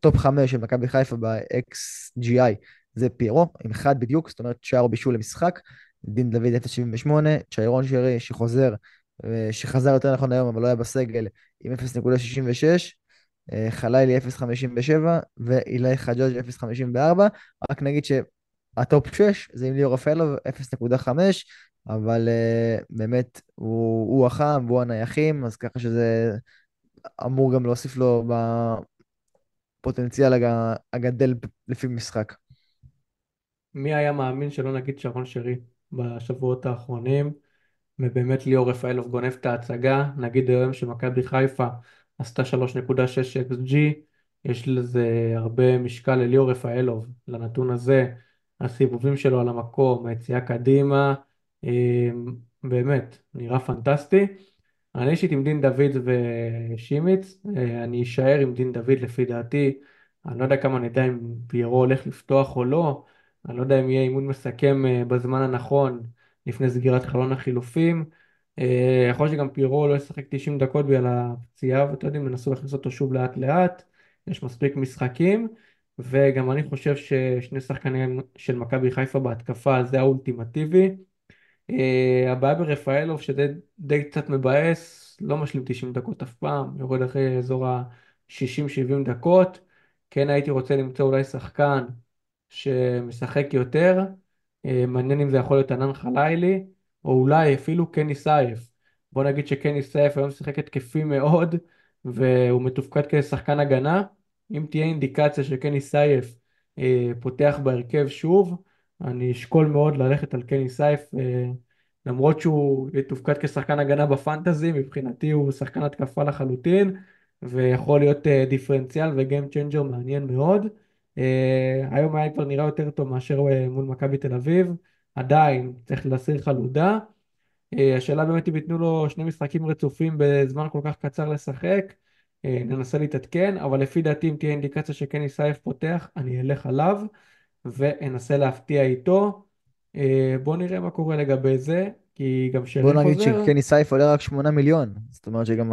top 5 של מכבי חיפה ב-XGI זה פיירו, עם אחד בדיוק, זאת אומרת שער או בישול למשחק. דין דוד 0.78, צ'ירון שרי שחוזר, אה, שחזר יותר נכון היום אבל לא היה בסגל עם 0.66, אה, חלילי 0.57 ואילי חג'ג' 0.54, רק נגיד שה top 6 זה עם ליאור רפאלוב 0.5, אבל אה, באמת הוא, הוא החם והוא הנייחים, אז ככה שזה אמור גם להוסיף לו בפוטנציאל הגדל לפי משחק. מי היה מאמין שלא נגיד שרון שרי? בשבועות האחרונים, ובאמת ליאור רפאלוב גונב את ההצגה, נגיד היום שמכבי חיפה עשתה 3.6 XG, יש לזה הרבה משקל לליאור רפאלוב, לנתון הזה, הסיבובים שלו על המקום, היציאה קדימה, אמ, באמת, נראה פנטסטי. אני אישית עם דין דוד ושימיץ, אה, אני אשאר עם דין דוד לפי דעתי, אני לא יודע כמה נדע אם פיירו הולך לפתוח או לא, אני לא יודע אם יהיה אימון מסכם אה, בזמן הנכון לפני סגירת חלון החילופים. אה, יכול להיות שגם פירו לא ישחק 90 דקות בגלל הפציעה, ואתם יודעים, ינסו להכניס אותו שוב לאט לאט. יש מספיק משחקים, וגם אני חושב ששני שחקנים של מכבי חיפה בהתקפה זה האולטימטיבי. אה, הבעיה ברפאלוב שזה די קצת מבאס, לא משלים 90 דקות אף פעם, יורד אחרי אזור ה-60-70 דקות. כן הייתי רוצה למצוא אולי שחקן שמשחק יותר, אה, מעניין אם זה יכול להיות ענן חלילי, או אולי אפילו קני סייף. בוא נגיד שקני סייף היום משחק התקפי מאוד, והוא מתופקד כשחקן הגנה. אם תהיה אינדיקציה שקני סייף אה, פותח בהרכב שוב, אני אשקול מאוד ללכת על קני סייף, אה, למרות שהוא יתופקד כשחקן הגנה בפנטזי, מבחינתי הוא שחקן התקפה לחלוטין, ויכול להיות אה, דיפרנציאל ו game changer מעניין מאוד. אה, היום היה כבר נראה יותר טוב מאשר אה, מול מכבי תל אביב, עדיין צריך להסיר חלודה. אה, השאלה באמת אם ייתנו לו שני משחקים רצופים בזמן כל כך קצר לשחק, ננסה להתעדכן, אבל לפי דעתי אם תהיה אינדיקציה שקני סייף פותח, אני אלך עליו ואנסה להפתיע איתו. Uh, בואו נראה מה קורה לגבי זה. כי גם שרי חוזר... בוא נגיד שקני סייף עולה רק 8 מיליון, זאת אומרת שגם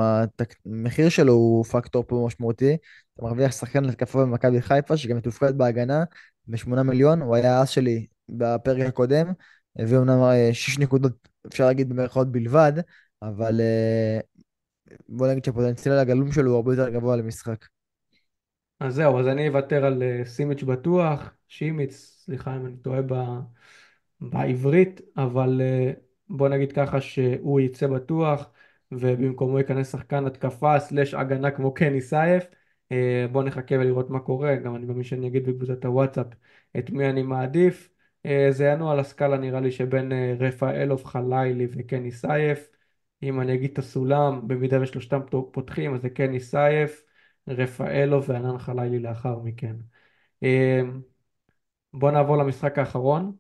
המחיר שלו הוא פקטור פה משמעותי. אתה מרוויח שחקן התקפה במכבי חיפה, שגם מתופקד בהגנה, ב-8 מיליון, הוא היה האס שלי בפרק הקודם, הביא אמנם 6 נקודות, אפשר להגיד במרכאות בלבד, אבל אה, בוא נגיד שהפוטנציאל הגלום שלו הוא הרבה יותר גבוה למשחק. אז זהו, אז אני אוותר על אה, סימיץ' בטוח, שימיץ, סליחה אם אני טועה ב... בעברית, אבל אה, בוא נגיד ככה שהוא יצא בטוח ובמקומו ייכנס שחקן התקפה סלש הגנה כמו קני סייף אה, בוא נחכה ולראות מה קורה גם אני מאמין שאני אגיד בקבוצת הוואטסאפ את מי אני מעדיף זה ינוע על הסקאלה נראה לי שבין רפאלוב חלילי וקני סייף אם אני אגיד את הסולם במידה ושלושתם פותחים אז זה קני סייף רפאלוב וענן חלילי לאחר מכן בוא נעבור למשחק האחרון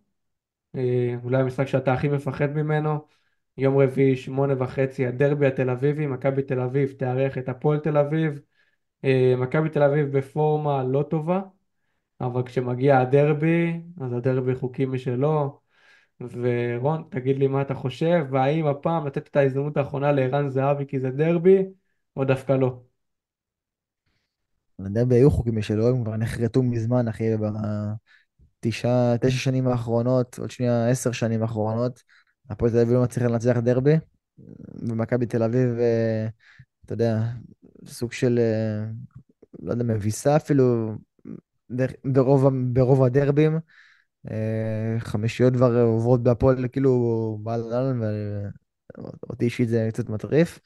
אה, אולי המשחק שאתה הכי מפחד ממנו. יום רביעי, שמונה וחצי, הדרבי התל אביבי, מכבי תל אביב תארח את הפועל תל אביב. אה, מכבי תל אביב בפורמה לא טובה, אבל כשמגיע הדרבי, אז הדרבי חוקי משלו. ורון, תגיד לי מה אתה חושב, והאם הפעם לתת את ההזדמנות האחרונה לערן זהבי כי זה דרבי, או דווקא לא? הדרבי היו חוקים משלו, הם כבר נחרטו מזמן, אחי, תשע, תשע שנים האחרונות, עוד שנייה עשר שנים האחרונות, הפועל תל אביב לא מצליחה לנצח דרבי, ומכבי תל אביב, אה, אתה יודע, סוג של, אה, לא יודע, מביסה אפילו ברוב, ברוב הדרבים. אה, חמישיות כבר עוברות בהפועל, כאילו, באלן, ואותי אישית זה קצת מטריף.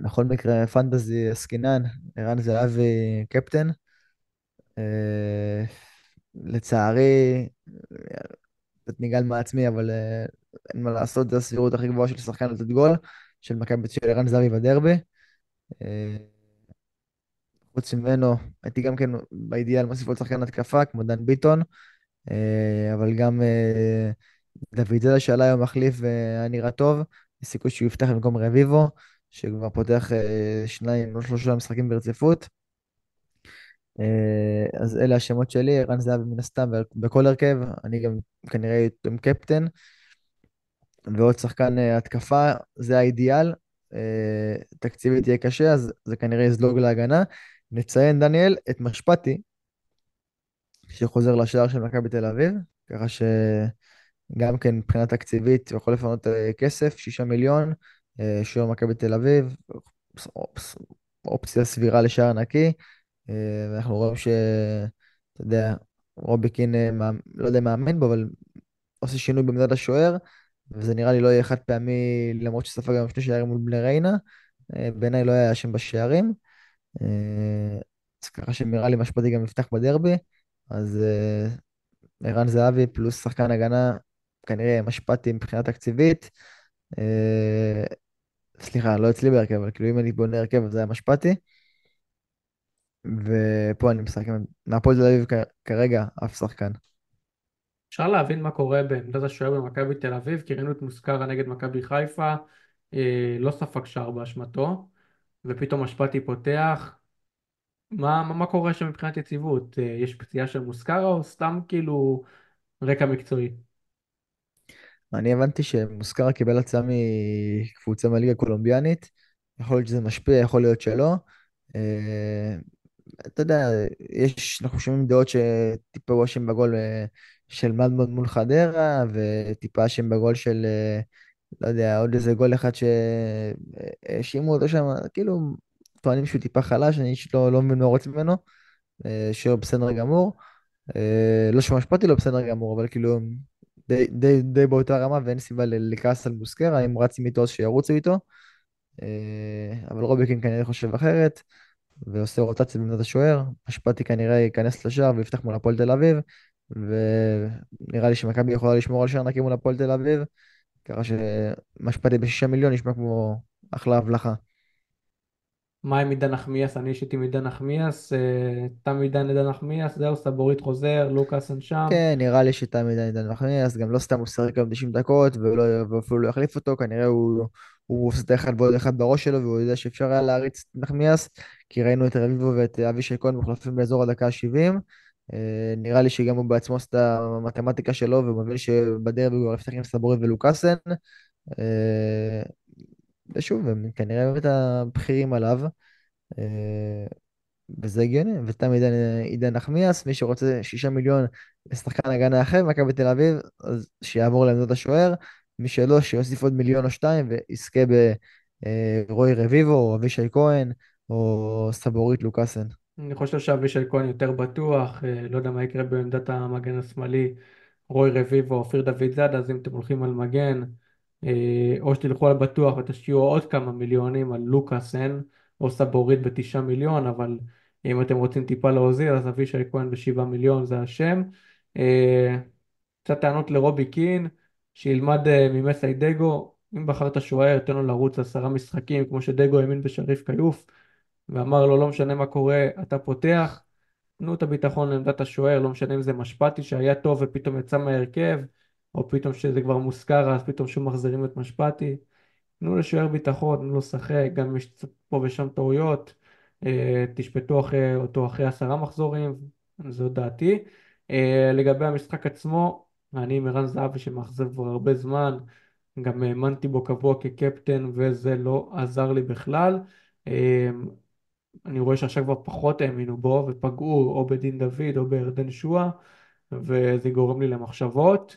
בכל מקרה, פנטזי עסקינן, ערן זהבי קפטן. לצערי, קצת נגעל מעצמי, אבל אה, אין מה לעשות, זו הסבירות הכי גבוהה של שחקן לתת גול, של מכבי של ערן זהבי בדרבי. אה, חוץ ממנו, הייתי גם כן באידיאל מוסיף עוד שחקן התקפה, כמו דן ביטון, אה, אבל גם דוד זלה שעלה היום מחליף והיה נראה טוב, יש סיכוי שהוא יפתח במקום רביבו, שכבר פותח אה, שניים או שלושה משחקים ברציפות. אה, אז אלה השמות שלי, ערן זהבי מן הסתם בכל הרכב, אני גם כנראה עם קפטן, ועוד שחקן אה, התקפה, זה האידיאל. אה, תקציבית יהיה קשה, אז זה כנראה יזלוג להגנה. נציין, דניאל, את משפטי, שחוזר לשער של מכבי תל אביב, ככה שגם כן מבחינה תקציבית הוא יכול לפנות כסף, שישה מיליון, שיעור מכבי תל אביב, אופציה סבירה לשער נקי. אה, ואנחנו רואים ש... אתה יודע, רוביקין, אה, לא יודע מאמן בו, אבל עושה שינוי במדד השוער, וזה נראה לי לא יהיה חד פעמי, למרות שספג גם שני שערים מול בני ריינה. אה, בעיניי לא היה אשם בשערים. אז ככה שנראה לי משפטי גם יפתח בדרבי. אז ערן זהבי פלוס שחקן הגנה, כנראה משפטי מבחינה תקציבית. סליחה, לא אצלי בהרכב, אבל כאילו אם אני בונה הרכב אז זה היה משפטי. ופה אני משחק עם מהפועל תל אביב כרגע אף שחקן. אפשר להבין מה קורה בעמדת השוער במכבי תל אביב, כי ראינו את מוסקרה נגד מכבי חיפה, אה, לא ספג שער באשמתו, ופתאום אשפטי פותח. מה, מה, מה קורה שם מבחינת יציבות? אה, יש פציעה של מוסקרה או סתם כאילו רקע מקצועי? אני הבנתי שמוסקרה קיבל הצעה מקבוצה מהליגה הקולומביאנית, יכול להיות שזה משפיע, יכול להיות שלא. אה, אתה יודע, יש, אנחנו שומעים דעות שטיפה הוא אשם בגול אה, של מדמון מול חדרה, וטיפה אשם בגול של, אה, לא יודע, עוד איזה גול אחד שהאשימו אותו שם, כאילו, טוענים שהוא טיפה חלש, אני איש לא, לא מבין מה רוצים ממנו, אה, שהוא בסדר גמור. לא שמע לא בסדר גמור, אבל כאילו, די, די, די באותה רמה, ואין סיבה לכעס על מוסקרה, אם רצים איתו אז שירוצו איתו. אבל רוביקין כנראה חושב אחרת. ועושה רוטציה במדינת השוער. אשפטי כנראה ייכנס לשער ויפתח מול הפועל תל אביב, ונראה לי שמכבי יכולה לשמור על שער נקי מול הפועל תל אביב, ככה שמשפטי בשישה מיליון נשמע כמו אחלה הבלחה. מה עם עידן נחמיאס? אני אישית עם עידן נחמיאס, אה, תם עידן עידן נחמיאס, זהו, סבורית חוזר, לוקאסן שם. כן, נראה לי שתם עידן עידן נחמיאס, גם לא סתם הוא שיחק גם 90 דקות, ואפילו לא יחליף אותו, כנראה הוא... הוא עושה את האחד ועוד אחד בראש שלו, והוא יודע שאפשר היה להריץ את נחמיאס, כי ראינו את רביבו ואת אבישי כהן מוחלפים באזור הדקה ה-70. אה, נראה לי שגם הוא בעצמו עושה את המתמטיקה שלו, והוא מבין שבדרך הוא יפתח עם סבורית ולוקאסן. אה, ושוב, הם כנראה באמת הבכירים עליו. אה, וזה הגיוני, ותם עידן, עידן נחמיאס, מי שרוצה שישה מיליון לשחקן הגנה אחר במכבי תל אביב, אז שיעבור לעמדות השוער. מי שלא, שיוסיף עוד מיליון או שתיים ויזכה ברוי רביבו או אבישי כהן או סבורית לוקאסן. אני חושב שאבישי כהן יותר בטוח, אה, לא יודע מה יקרה בעמדת המגן השמאלי, רוי רביבו, אופיר דוד זאדה, אז אם אתם הולכים על מגן, אה, או שתלכו על בטוח ותשקיעו עוד כמה מיליונים על לוקאסן, או סבורית בתשעה מיליון, אבל אם אתם רוצים טיפה להוזיל, אז אבישי כהן בשבעה מיליון זה השם. אה, קצת טענות לרובי קין. שילמד אה, ממסי דגו, אם בחרת שוער, תן לו לרוץ עשרה משחקים, כמו שדגו האמין בשריף כיוף, ואמר לו, לא משנה מה קורה, אתה פותח, תנו את הביטחון לעמדת השוער, לא משנה אם זה משפטי שהיה טוב ופתאום יצא מההרכב, או פתאום שזה כבר מושכר, אז פתאום שוב מחזירים את משפטי. תנו לשוער ביטחון, תנו לו לשחק, גם יש פה ושם טעויות, אה, תשפטו אחרי, אותו אחרי עשרה מחזורים, זו דעתי. אה, לגבי המשחק עצמו, אני עם ערן זהבי שמאכזב כבר הרבה זמן, גם האמנתי בו קבוע כקפטן וזה לא עזר לי בכלל. אמ, אני רואה שעכשיו כבר פחות האמינו בו ופגעו או בדין דוד או בירדן שואה וזה גורם לי למחשבות.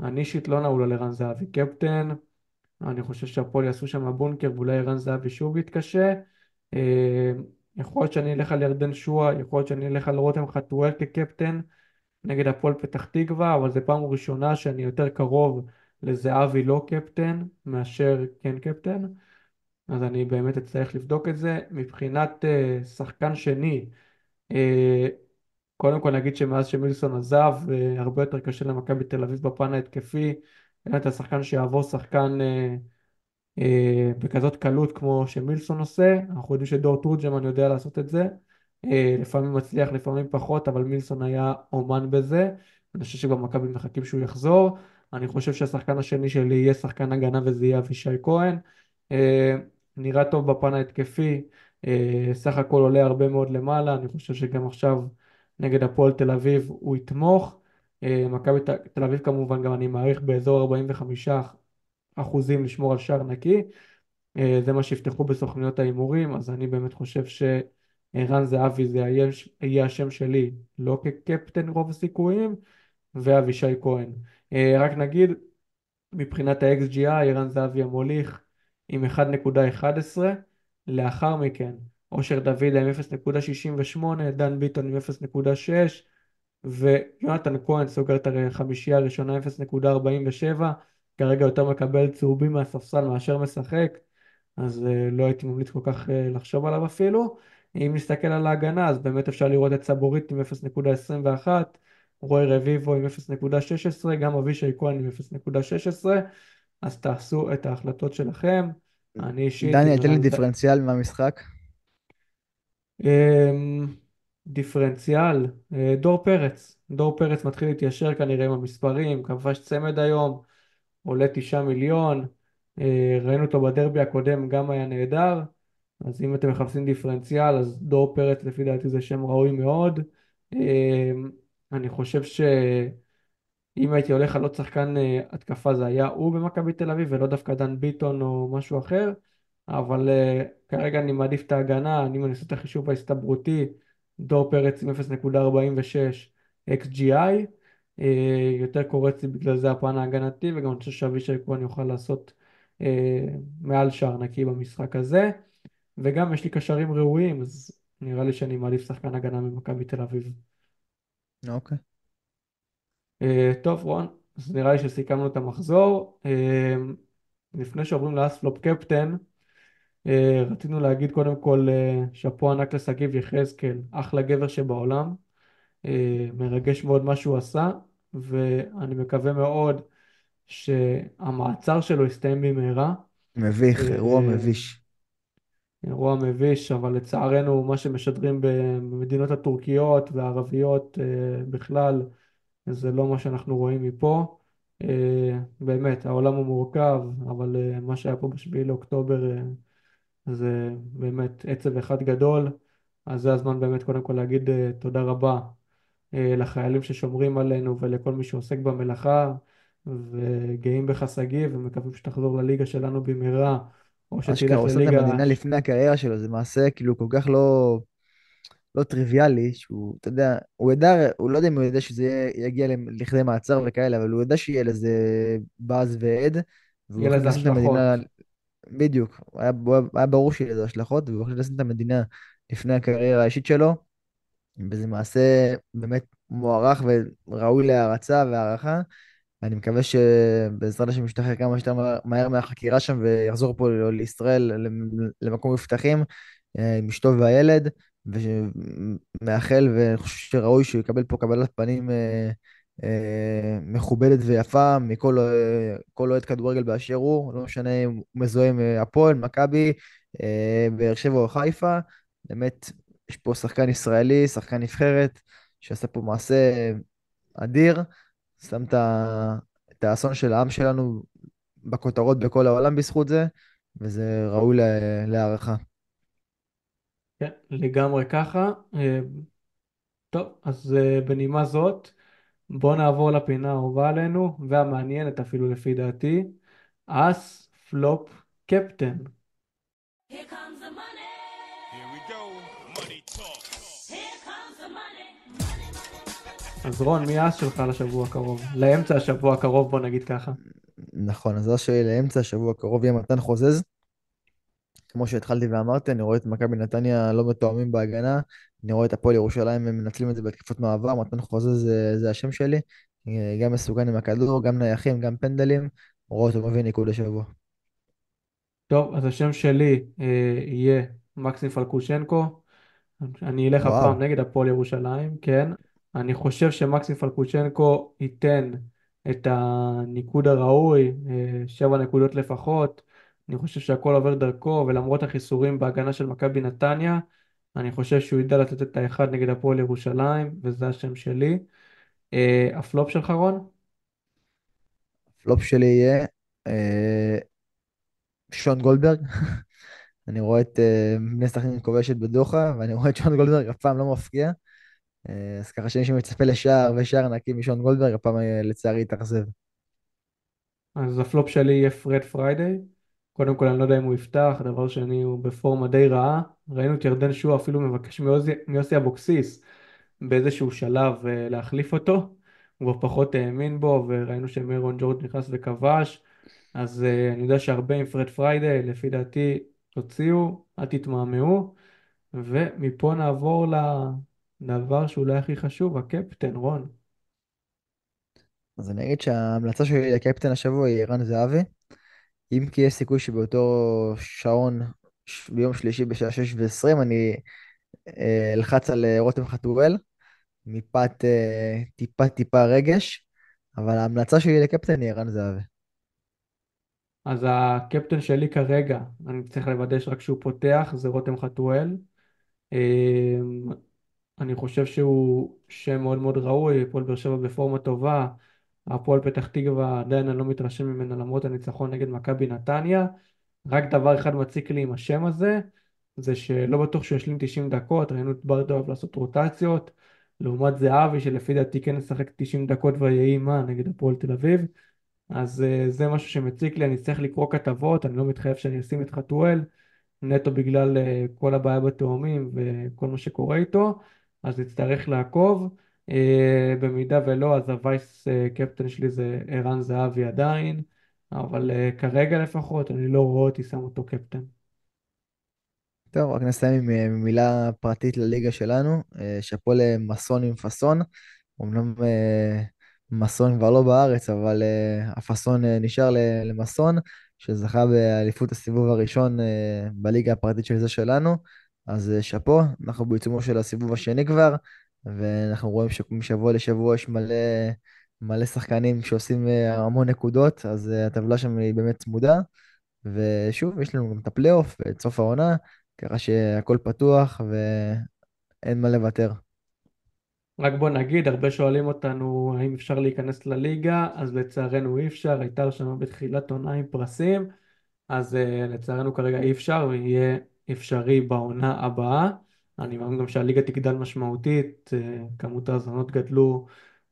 אני אישית לא נעול על ערן זהבי קפטן, אני חושב שהפועל יעשו שם בונקר ואולי ערן זהבי שוב יתקשה. אמ, יכול להיות שאני אלך על ירדן שואה, יכול להיות שאני אלך על רותם חתואל כקפטן. נגד הפועל פתח תקווה, אבל זו פעם ראשונה שאני יותר קרוב לזהבי לא קפטן מאשר כן קפטן, אז אני באמת אצטרך לבדוק את זה. מבחינת uh, שחקן שני, uh, קודם כל נגיד שמאז שמילסון עזב, uh, הרבה יותר קשה למכבי תל אביב בפן ההתקפי, אין את השחקן שיעבור שחקן uh, uh, בכזאת קלות כמו שמילסון עושה, אנחנו יודעים שדור תורג'מן יודע לעשות את זה. אה, לפעמים מצליח, לפעמים פחות, אבל מילסון היה אומן בזה. אני חושב שגם מכבי מחכים שהוא יחזור. אני חושב שהשחקן השני שלי יהיה שחקן הגנה וזה יהיה אבישי כהן. אה, נראה טוב בפן ההתקפי, אה, סך הכל עולה הרבה מאוד למעלה, אני חושב שגם עכשיו נגד הפועל תל אביב הוא יתמוך. אה, מכבי תל אביב כמובן גם אני מעריך באזור 45 אחוזים לשמור על שער נקי. אה, זה מה שיפתחו בסוכניות ההימורים, אז אני באמת חושב שערן זהבי זה יהיה השם שלי, לא כקפטן רוב הסיכויים, ואבישי כהן. אה, רק נגיד, מבחינת ה-XGI, ערן זהבי המוליך עם 1.11, לאחר מכן אושר דוד עם 0.68, דן ביטון עם 0.6, ויונתן כהן סוגר את החמישייה הראשונה 0.47, כרגע יותר מקבל צהובים מהספסל מאשר משחק, אז uh, לא הייתי ממליץ כל כך uh, לחשוב עליו אפילו. אם נסתכל על ההגנה, אז באמת אפשר לראות את סבורית עם 0.21, רוי רביבו עם 0.16, גם אבישי כהן עם 0.16, אז תעשו את ההחלטות שלכם. אני אישית... דניאל, תן לי דיפרנציאל מהמשחק. אמ, דיפרנציאל, אה, דור פרץ. דור פרץ מתחיל להתיישר כנראה עם המספרים, כבש צמד היום, עולה תשעה מיליון, אה, ראינו אותו בדרבי הקודם, גם היה נהדר, אז אם אתם מחפשים דיפרנציאל, אז דור פרץ לפי דעתי זה שם ראוי מאוד. אה, אני חושב שאם הייתי הולך על עוד שחקן אה, התקפה זה היה הוא במכבי תל אביב ולא דווקא דן ביטון או משהו אחר, אבל כרגע אני מעדיף את ההגנה, אני מנסה את החישוב ההסתברותי, דור פרץ עם 0.46 XGI. אה, יותר קורץ לי בגלל זה הפן ההגנתי, וגם אני חושב שאבישי כהן יוכל לעשות אה, מעל שער נקי במשחק הזה. וגם יש לי קשרים ראויים, אז נראה לי שאני מעדיף שחקן הגנה ממכבי תל אביב. אוקיי. אה, טוב, רון, אז נראה לי שסיכמנו את המחזור. לפני שעוברים לאספלופ קפטן, רצינו להגיד קודם כל שאפו ענק לשגיב יחזקאל, אחלה גבר שבעולם. מרגש מאוד מה שהוא עשה, ואני מקווה מאוד שהמעצר שלו יסתיים במהרה. מביך, אה, אירוע מביש. אירוע מביש, אבל לצערנו מה שמשדרים במדינות הטורקיות והערביות אה, בכלל, זה לא מה שאנחנו רואים מפה. אה, באמת, העולם הוא מורכב, אבל מה שהיה פה בשביעי לאוקטובר זה באמת עצב אחד גדול. אז זה הזמן באמת קודם כל להגיד תודה רבה אה, לחיילים ששומרים עלינו ולכל מי שעוסק במלאכה, וגאים בך שגיא, ומקווים שתחזור לליגה שלנו במהרה, או שתלך לליגה... אשכרה עושה את המדינה לפני הקריירה שלו, זה מעשה כאילו כל כך לא, לא טריוויאלי, שהוא, אתה יודע, הוא ידע, הוא לא יודע אם הוא יודע שזה יגיע לכדי מעצר וכאלה, אבל הוא יודע שיהיה לזה באז ועד, יהיה לזה השלכות. בדיוק, היה, היה ברור שיהיה לזה השלכות, והוא החליט לשים את המדינה לפני הקריירה האישית שלו. וזה מעשה באמת מוערך וראוי להערצה והערכה. אני מקווה שבעזרת השם ישתחרר כמה שיותר מהר מהחקירה שם ויחזור פה לישראל למקום מבטחים אה, עם אשתו והילד, ומאחל וחושב שראוי שהוא יקבל פה קבלת פנים אה, מכובדת ויפה מכל אוהד כדורגל באשר הוא, לא משנה אם הוא מזוהה עם הפועל, מכבי, באר שבע או חיפה, באמת יש פה שחקן ישראלי, שחקן נבחרת, שעשה פה מעשה אדיר, שם את האסון של העם שלנו בכותרות בכל העולם בזכות זה, וזה ראוי להערכה. כן, לגמרי ככה. אה, טוב, אז אה, בנימה זאת, בואו נעבור לפינה האהובה עלינו, והמעניינת אפילו לפי דעתי, אס פלופ קפטן. Here comes the money. Here we go. אז רון, מי האס שלך לשבוע הקרוב? לאמצע השבוע הקרוב, בוא נגיד ככה. נכון, אז האס שלי לאמצע השבוע הקרוב יהיה מתן חוזז. כמו שהתחלתי ואמרתי, אני רואה את מכבי נתניה לא מתואמים בהגנה, אני רואה את הפועל ירושלים, הם מנצלים את זה בהתקפות מעבר, מתן חוזז זה, זה השם שלי, גם מסוכן עם הכדור, גם נייחים, גם פנדלים, רואה אותו מביא ניקוד השבוע. טוב, אז השם שלי אה, יהיה מקסים פלקושנקו, אני אלך הפעם נגד הפועל ירושלים, כן. אני חושב שמקסים פלקושצ'נקו ייתן את הניקוד הראוי, אה, שבע נקודות לפחות. אני חושב שהכל עובר דרכו, ולמרות החיסורים בהגנה של מכבי נתניה, אני חושב שהוא ידע לתת את האחד נגד הפועל ירושלים, וזה השם שלי. אה, הפלופ שלך, רון? הפלופ שלי יהיה אה, שון גולדברג. *laughs* אני רואה את אה, בני סכנין כובשת בדוחא, ואני רואה את שון גולדברג אף פעם לא מפקיע. אה, אז ככה שמי שמצפה לשער ושער נקי משון גולדברג, הפעם אה, לצערי התאכזב. אז הפלופ שלי יהיה פרד פריידי. קודם כל אני לא יודע אם הוא יפתח, דבר שני הוא בפורמה די רעה. ראינו את ירדן שועה אפילו מבקש מיוסי אבוקסיס באיזשהו שלב אה, להחליף אותו. הוא פחות האמין בו וראינו שמיירון ג'ורג' נכנס וכבש. אז אה, אני יודע שהרבה עם פרד פריידי, לפי דעתי תוציאו, אל תתמהמהו. ומפה נעבור לדבר שאולי הכי חשוב, הקפטן, רון. אז אני אגיד שההמלצה שלי לקפטן השבוע היא ערן זהבי. אם כי יש סיכוי שבאותו שעון ביום שלישי בשעה 6 ו-20 אני אה, אלחץ על אה, רותם חתואל, מפאת אה, טיפה טיפה רגש, אבל ההמלצה שלי לקפטן היא ערן זהבי. אז הקפטן שלי כרגע, אני צריך לוודא שרק שהוא פותח, זה רותם חתואל. אני חושב שהוא שם מאוד מאוד ראוי, הפועל באר שבע בפורמה טובה, הפועל פתח תקווה עדיין אני לא מתרשם ממנה למרות הניצחון נגד מכבי נתניה. רק דבר אחד מציק לי עם השם הזה, זה שלא בטוח שהוא ישלים 90 דקות, ראינו את ברדה אוהב לעשות רוטציות, לעומת זהבי שלפי דעתי כן ישחק 90 דקות ויהי מה נגד הפועל תל אביב. אז אה, זה משהו שמציק לי, אני צריך לקרוא כתבות, אני לא מתחייב שאני אשים את חתואל, נטו בגלל אה, כל הבעיה בתאומים וכל מה שקורה איתו, אז נצטרך לעקוב. אה, במידה ולא, אז הווייס אה, קפטן שלי זה ערן זהבי עדיין, אבל אה, כרגע לפחות אני לא רואה אותי שם אותו קפטן. טוב, רק נסיים עם אה, מילה פרטית לליגה שלנו. אה, שאפו למסון עם פאסון. אמנם אה, מסון כבר לא בארץ, אבל אה, הפאסון אה, נשאר למסון, שזכה באליפות הסיבוב הראשון אה, בליגה הפרטית של זה שלנו. אז אה, שאפו, אנחנו בעיצומו של הסיבוב השני כבר, ואנחנו רואים שמשבוע לשבוע יש מלא, מלא שחקנים שעושים אה, המון נקודות, אז אה, הטבלה שם היא באמת צמודה. ושוב, יש לנו גם את הפלייאוף ואת סוף העונה, ככה שהכל פתוח ואין מה לוותר. רק בוא נגיד, הרבה שואלים אותנו האם אפשר להיכנס לליגה, אז לצערנו אי אפשר, הייתה הרשמה בתחילת עונה עם פרסים, אז לצערנו כרגע אי אפשר, ויהיה אפשרי בעונה הבאה. אני מאמין גם שהליגה תגדל משמעותית, uh, כמות ההאזנות גדלו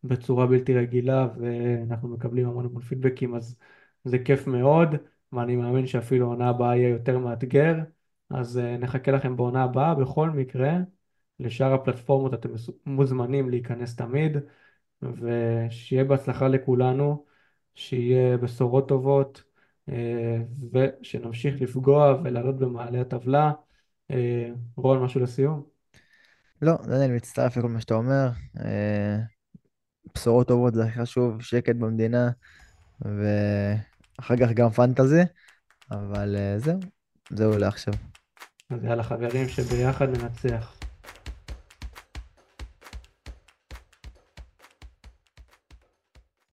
בצורה בלתי רגילה, ואנחנו מקבלים המון המון פידבקים, אז זה כיף מאוד, ואני מאמין שאפילו העונה הבאה יהיה יותר מאתגר, אז uh, נחכה לכם בעונה הבאה. בכל מקרה, לשאר הפלטפורמות אתם מוזמנים להיכנס תמיד, ושיהיה בהצלחה לכולנו, שיהיה בשורות טובות, אה, ושנמשיך לפגוע ולעלות במעלה הטבלה. אה, רון, משהו לסיום? לא, דניאל, מצטרף לכל מה שאתה אומר. אה, בשורות טובות זה הכי חשוב, שקט במדינה, ואחר כך גם פנטזי, אבל אה, זהו, זהו לעכשיו. אז יאללה חברים, שביחד ננצח.